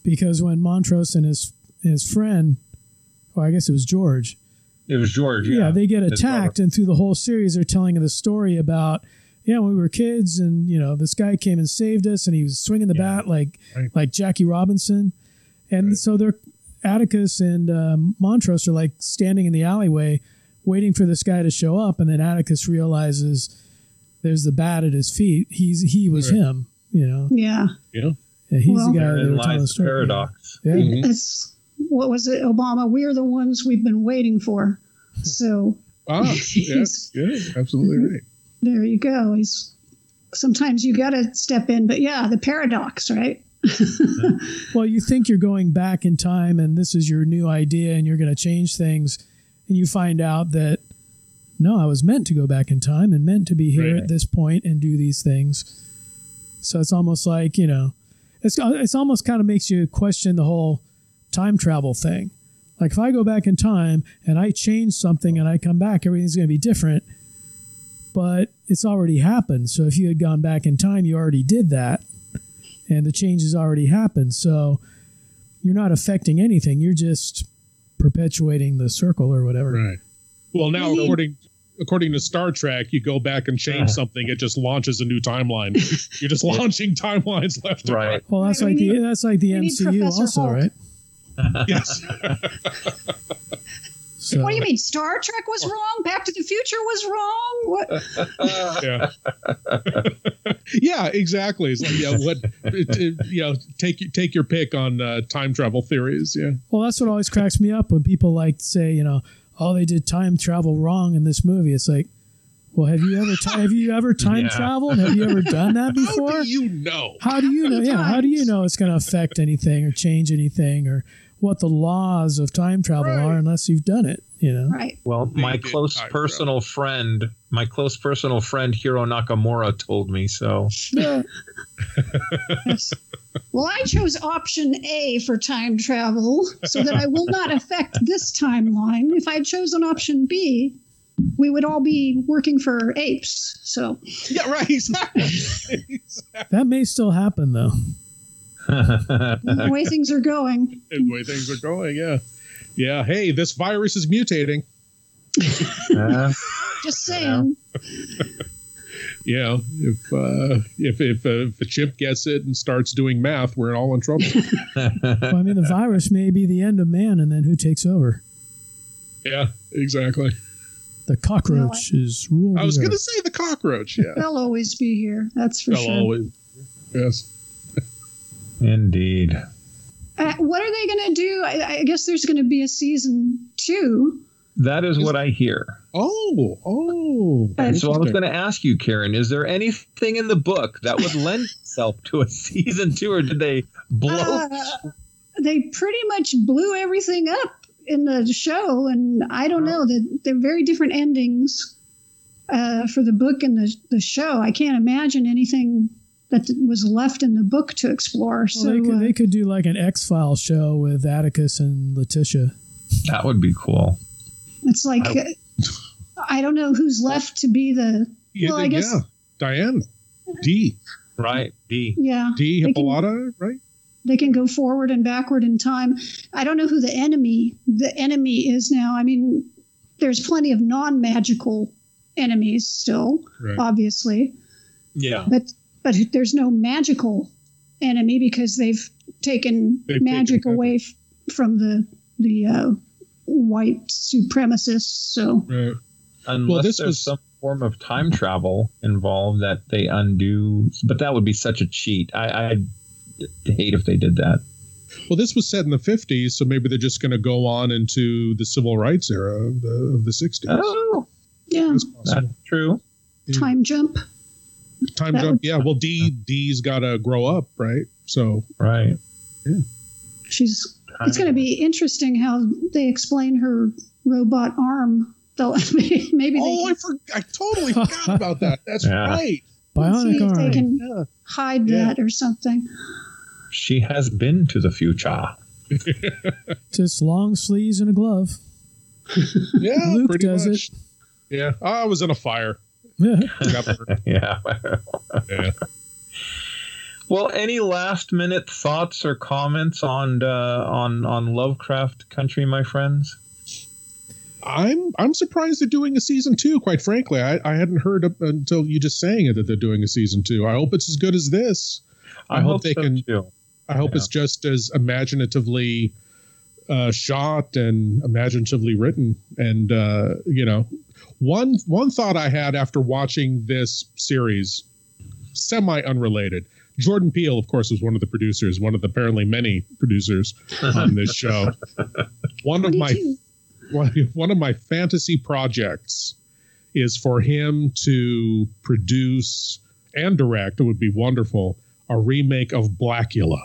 because when Montrose and his his friend, or I guess it was George, It was George. yeah, Yeah, they get attacked, and through the whole series, they're telling the story about yeah, when we were kids, and you know, this guy came and saved us, and he was swinging the bat like Right. like Jackie Robinson, And so they're Atticus and um, Montrose are like standing in the alleyway, waiting for this guy to show up, and then Atticus realizes there's the bat at his feet. He's he was Right. him, you know. Yeah. Yeah. Yeah, he's Well- the guy that Therein they were telling the lies the story. paradox. Yeah. It's what was it, Obama? We're the ones we've been waiting for. So Ah, yes, (laughs) yeah, absolutely right. there you go. He's sometimes you got to step in, but yeah, the paradox, right? (laughs) Well, you think you're going back in time and this is your new idea and you're going to change things, and you find out that no, I was meant to go back in time and meant to be here Right. at this point and do these things. So it's almost like you know, it's it's almost kind of makes you question the whole time travel thing. Like if I go back in time and I change something and I come back, everything's going to be different. But it's already happened. So if you had gone back in time, you already did that and the change has already happened. So you're not affecting anything. You're just perpetuating the circle or whatever. Right. Well, now according according to Star Trek, you go back and change something, it just launches a new timeline. (laughs) You're just launching timelines left and right. Well, that's like the that's like the we MCU also, Hulk. right? Yes. So What do you mean? Star Trek was wrong. Back to the Future was wrong. What? (laughs) yeah. (laughs) yeah, exactly. It's like yeah, what it, it, you know, take take your pick on uh, time travel theories. Yeah. Well, that's what always cracks me up when people like say, you know, oh, they did time travel wrong in this movie. It's like, well, have you ever ti have you ever (laughs) time Yeah. traveled? Have you ever done that before? How do you know? How do you know? Yeah, how do you know it's going to affect anything or change anything or what the laws of time travel are unless you've done it? You know, right? Well, my close personal friend, my close personal friend Hiro Nakamura told me so. Yeah. (laughs) (laughs) Well, I chose option A for time travel so that I will not affect this timeline. If I had chosen option B, we would all be working for apes. So Yeah, right. (laughs) Exactly. That may still happen though. The way things are going. (laughs) the way things are going, yeah. Yeah. Hey, this virus is mutating. (laughs) Just saying. Yeah, (laughs) know, if uh, if if, uh, if a chimp gets it and starts doing math, we're all in trouble. Well, I mean, the virus may be the end of man, and then who takes over? yeah, exactly. The cockroach is rule. I was going to say the cockroach. Yeah. They'll always be here. That's for They'll sure. always. Yes. Indeed. Uh, what are they going to do? I, I guess there's going to be a season two. That is what I hear. Oh, oh. And so I was going to ask you, Karen, is there anything in the book that would (laughs) lend itself to a season two, or did they blow? Uh, they pretty much blew everything up in the show, and I don't know that they're very different endings uh, for the book and the the show. I can't imagine anything that was left in the book to explore. Well, so they could uh, they could do like an X File show with Atticus and Letitia. That would be cool. it's like I- I don't know who's left to be the. Yeah, well, I guess yeah. Diane. D. Right. D. yeah. D. They Hippolyta, right? they can go forward and backward in time. I don't know who the enemy the enemy is now. I mean, there's plenty of non-magical enemies still, Right. obviously, Yeah. but but there's no magical enemy because they've taken They've magic taken away f- from the the uh, white supremacists. So Right. Unless this there's was- some form of time travel involved that they undo, but that would be such a cheat. I, I'd hate if they did that. Well, this was set in the 50s, so maybe they're just going to go on into the civil rights era of the, of the 60s. Oh, yeah, That's that's true. time jump. Time that jump. would- Yeah. Well, D D's got to grow up, right? So Right. Yeah. She's. It's going to be interesting how they explain her robot arm. Though (laughs) maybe they oh, I, can for, I totally forgot about that. That's (laughs) Yeah. right. Bionic see if they can Yeah. hide Yeah. that or something. She has been to the future. (laughs) Just long sleeves and a glove. Yeah, Luke pretty does much. it. Yeah, I was in a fire. Yeah. Yeah. yeah. (laughs) Well, any last minute thoughts or comments on uh, on on Lovecraft Country, my friends? I'm I'm surprised they're doing a season two. Quite frankly, I, I hadn't heard up until you just saying it that they're doing a season two. I hope it's as good as this. I, hope, they so, can. Too. I hope Yeah. it's just as imaginatively uh, shot and imaginatively written. And uh, you know, one one thought I had after watching this series, semi unrelated. Jordan Peele, of course, was one of the producers, one of the apparently many producers on (laughs) this show. One of my one, one of my fantasy projects is for him to produce and direct. It would be wonderful a remake of Blacula.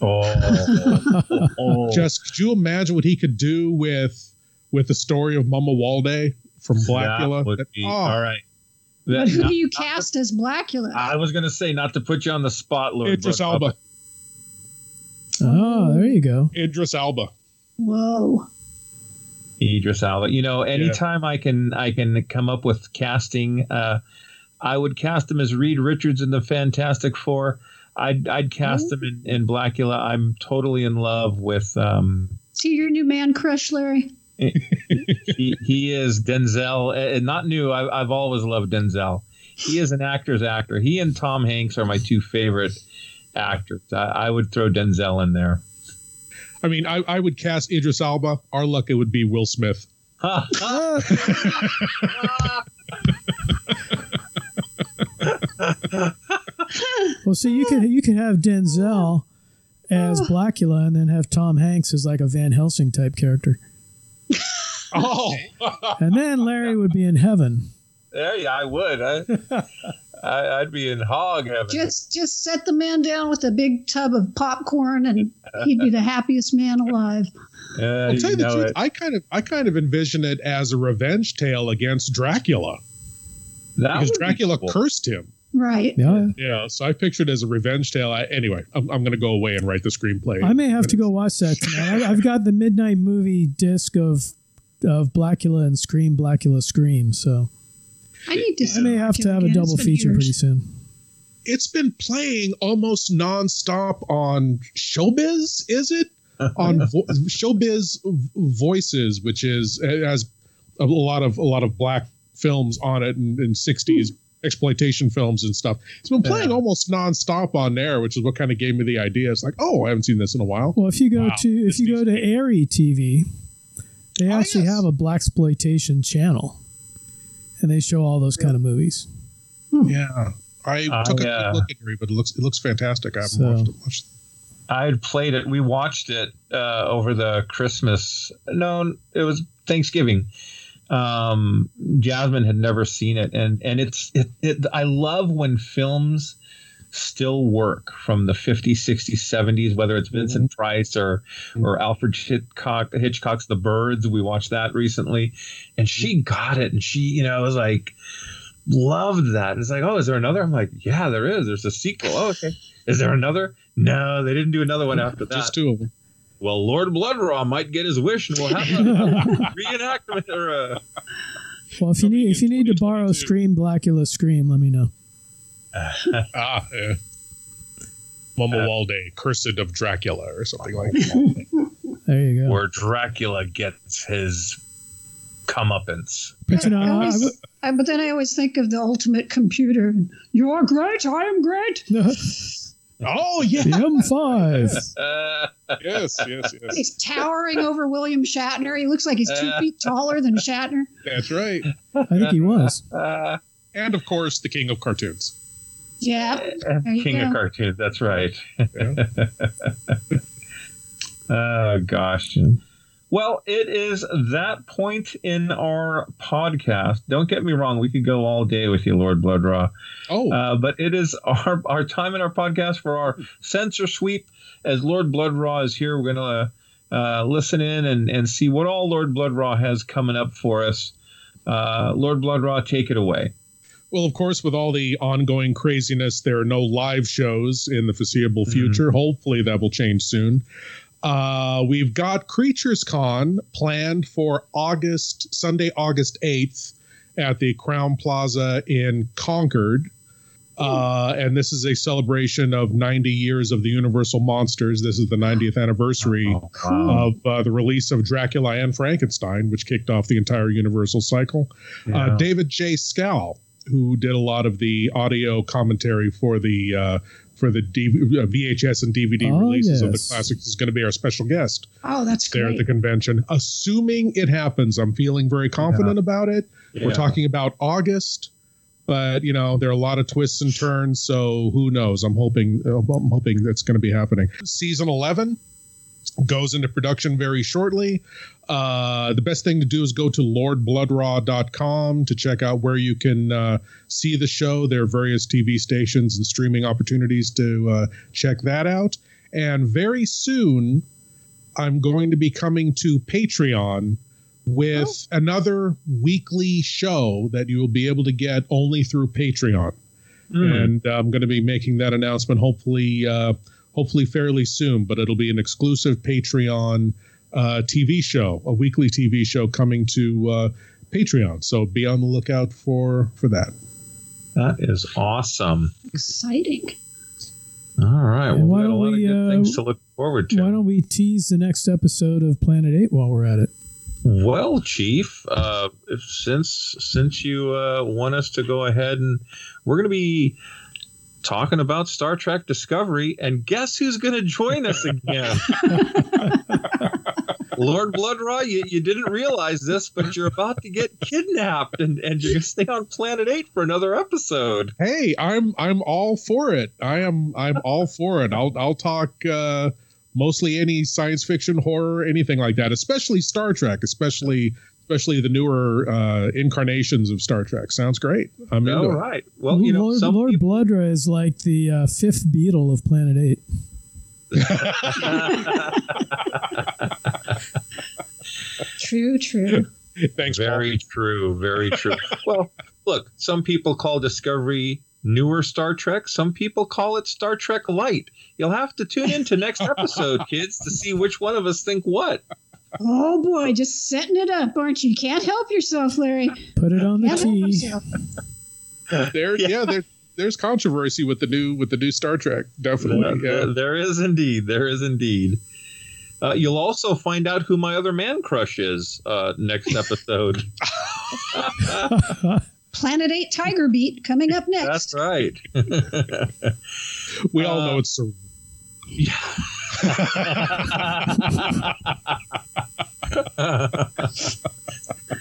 Oh, (laughs) Just could you imagine what he could do with with the story of Mamuwalde from Blacula? That would That- be, oh, all right. But That- who do you cast as Blacula? I was going to say not to put you on the spot, Lord. Idris but- Elba. Oh, there you go. Idris Elba. Whoa. Idris Elba. You know, anytime I can I can come up with casting, uh, I would cast him as Reed Richards in the Fantastic Four. I'd I'd cast him in, in Blacula. I'm totally in love with um See your new man crush, Larry? He he is Denzel. Uh, not new. I, I've always loved Denzel. He is an actor's actor. He and Tom Hanks are my two favorite actors. I, I would throw Denzel in there. I mean, I, I would cast Idris Elba. Our luck, it would be Will Smith. (laughs) Well, see, you could you could have Denzel as Blacula, and then have Tom Hanks as like a Van Helsing type character, Oh, (laughs) and then Larry would be in heaven. Yeah, yeah, I would. I, (laughs) I I'd be in hog heaven. Just just set the man down with a big tub of popcorn and he'd be the (laughs) happiest man alive. Uh, I'll tell you the truth. it. I kind of I kind of envision it as a revenge tale against Dracula That because would be Dracula cool. cursed him. Right. Yeah, Yeah, so I pictured it as a revenge tale. I, anyway, I'm, I'm going to go away and write the screenplay. I may have to go watch that (laughs) tonight. I, I've got the midnight movie disc of of Blacula and Scream, Blacula Scream. So I need to I may have to have a double feature pretty soon. It's been playing almost nonstop on Showbiz. Is it (laughs) on vo- Showbiz Voices, which is it has a lot of a lot of black films on it and, and 60s exploitation films and stuff. It's been playing almost nonstop on there, which is what kind of gave me the idea. It's like, oh, I haven't seen this in a while. Well, if you go Wow. to if you go to Airy TV, they actually have a black exploitation channel, and they show all those kind of movies. Yeah. I I, took a uh, quick look at it, but it looks it looks fantastic. I haven't So- watched it much. I had played it. We watched it uh, over the Christmas. No, it was Thanksgiving. Um, Jasmine had never seen it, and and it's it, it. I love when films still work from the 50s, 60s, 70s, whether it's Vincent mm-hmm. Price or mm-hmm. or Alfred Hitchcock, Hitchcock's The Birds. We watched that recently, and she mm-hmm. got it, and she, you know, was like, loved that. It's like, oh, is there another? I'm like, yeah, there is. There's a sequel. Oh, okay. Is there another? No, they didn't do another one after that. Just two of them. Well, Lord Blood-Rah might get his wish, and we'll have a (laughs) reenactment or a. Well, if you need if you need to borrow Scream, Blacula Scream, let me know. (laughs) ah, yeah. Mamuwalde, Cursed of Dracula, or something like that. There you go. where Dracula gets his comeuppance. But you know, I I, always, I, but then I always think of the ultimate computer. You're great. I am great. (laughs) oh yeah, the M5. (laughs) yes, yes, yes. He's towering over William Shatner. He looks like he's two uh, feet taller than Shatner. That's right. I think he was. (laughs) And of course, the king of cartoons. Yeah. King go. of cartoons. That's right. oh (laughs) gosh. Well, it is that point in our podcast. Don't get me wrong; we could go all day with you, Lord Blood-Rah. Oh, uh, but it is our our time in our podcast for our censor sweep. As Lord Blood-Rah is here, we're gonna uh, listen in and and see what all Lord Blood-Rah has coming up for us. Uh, Lord Blood-Rah, take it away. Well, of course, with all the ongoing craziness, there are no live shows in the foreseeable future. Hopefully, that will change soon. Uh, we've got Creatures Con planned for August, Sunday, August 8th at the Crowne Plaza in Concord. Uh, and this is a celebration of 90 years of the Universal Monsters. This is the 90th (gasps) anniversary of uh, the release of Dracula and Frankenstein, which kicked off the entire Universal cycle. Uh, David J. Skal, who did a lot of the audio commentary for the uh, for the DV, uh, VHS and DVD Oh, releases of the classics is going to be our special guest Oh, that's there at the convention. Assuming it happens, I'm feeling very confident about it. We're talking about August, but you know there are a lot of twists and turns, so who knows? I'm hoping uh, I'm hoping that's going to be happening. Season 11 goes into production very shortly. Uh, the best thing to do is go to lordbloodrah.com to check out where you can uh, see the show. There are various TV stations and streaming opportunities to uh, check that out. And very soon, I'm going to be coming to Patreon with another weekly show that you will be able to get only through Patreon. And uh, I'm going to be making that announcement hopefully uh, hopefully fairly soon, but it'll be an exclusive Patreon uh, TV show, a weekly TV show coming to uh, Patreon. So be on the lookout for for that. That is awesome. Exciting. All right. Well, why we got a don't lot of we, good uh, things to look forward to. Why don't we tease the next episode of Planet Eight while we're at it? Well, Chief, uh, if, since since you uh, want us to go ahead and we're going to be talking about Star Trek Discovery, and guess who's going to join us again? (laughs) Lord Blood-Rah, you, you didn't realize this, but you're about to get kidnapped, and, and you're going to stay on Planet Eight for another episode. Hey, I'm I'm all for it. I am I'm all for it. I'll I'll talk uh, mostly any science fiction, horror, anything like that. Especially Star Trek. Especially especially the newer uh, incarnations of Star Trek. Sounds great. I'm into All it. right. Well, you know, Lord, some Lord Blood-Rah is like the uh, fifth Beatle of Planet Eight. (laughs) True, true. Thanks. Very true. Very true. (laughs) well, look, some people call Discovery newer Star Trek. Some people call it Star Trek Light. You'll have to tune in to next episode, kids, to see which one of us think what. Oh boy, just setting it up, aren't you? You can't help yourself, Larry. Put it on the Can't tee. (laughs) There, yeah, there, there's controversy with the new with the new Star Trek. Definitely. There- Yeah. there is indeed. There is indeed. Uh, you'll also find out who my other man crush is uh, next episode. (laughs) (laughs) Planet 8 Tiger Beat coming up next. That's right. We all Uh, know it's. Sir-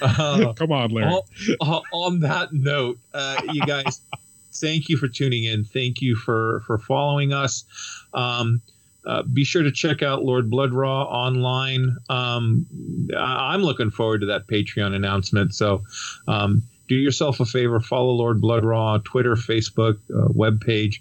Uh, (laughs) Come on, Larry. on, on- on that note, uh, you guys, thank you for tuning in. Thank you for for following us. Um, uh, be sure to check out Lord Blood-Rah online. Um, I- I'm looking forward to that Patreon announcement. So um, do yourself a favor, follow Lord Blood-Rah on Twitter, Facebook, uh, webpage.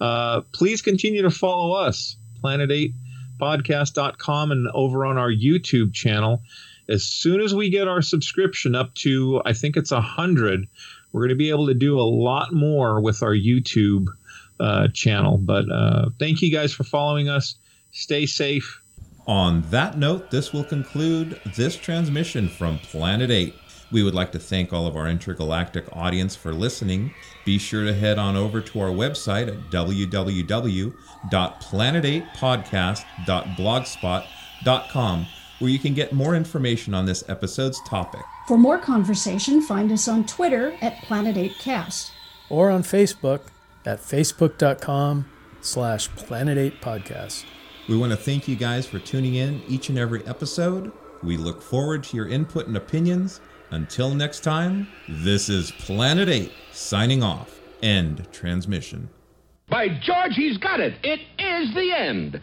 Uh, please continue to follow us, planet8podcast.com, and over on our YouTube channel. As soon as we get our subscription up to i think it's a 100 we're going to be able to do a lot more with our youtube uh, channel. But uh, thank you guys for following us. Stay safe. On that note, this will conclude this transmission from Planet 8. We would like to thank all of our intergalactic audience for listening. Be sure to head on over to our website at www.planet8podcast.blogspot.com where you can get more information on this episode's topic. For more conversation, find us on Twitter at Planet 8 Cast. Or on Facebook at facebook.com slash Planet 8 Podcast. We want to thank you guys for tuning in each and every episode. We look forward to your input and opinions. Until next time, this is Planet 8 signing off. End transmission. By George, he's got it. It is the end.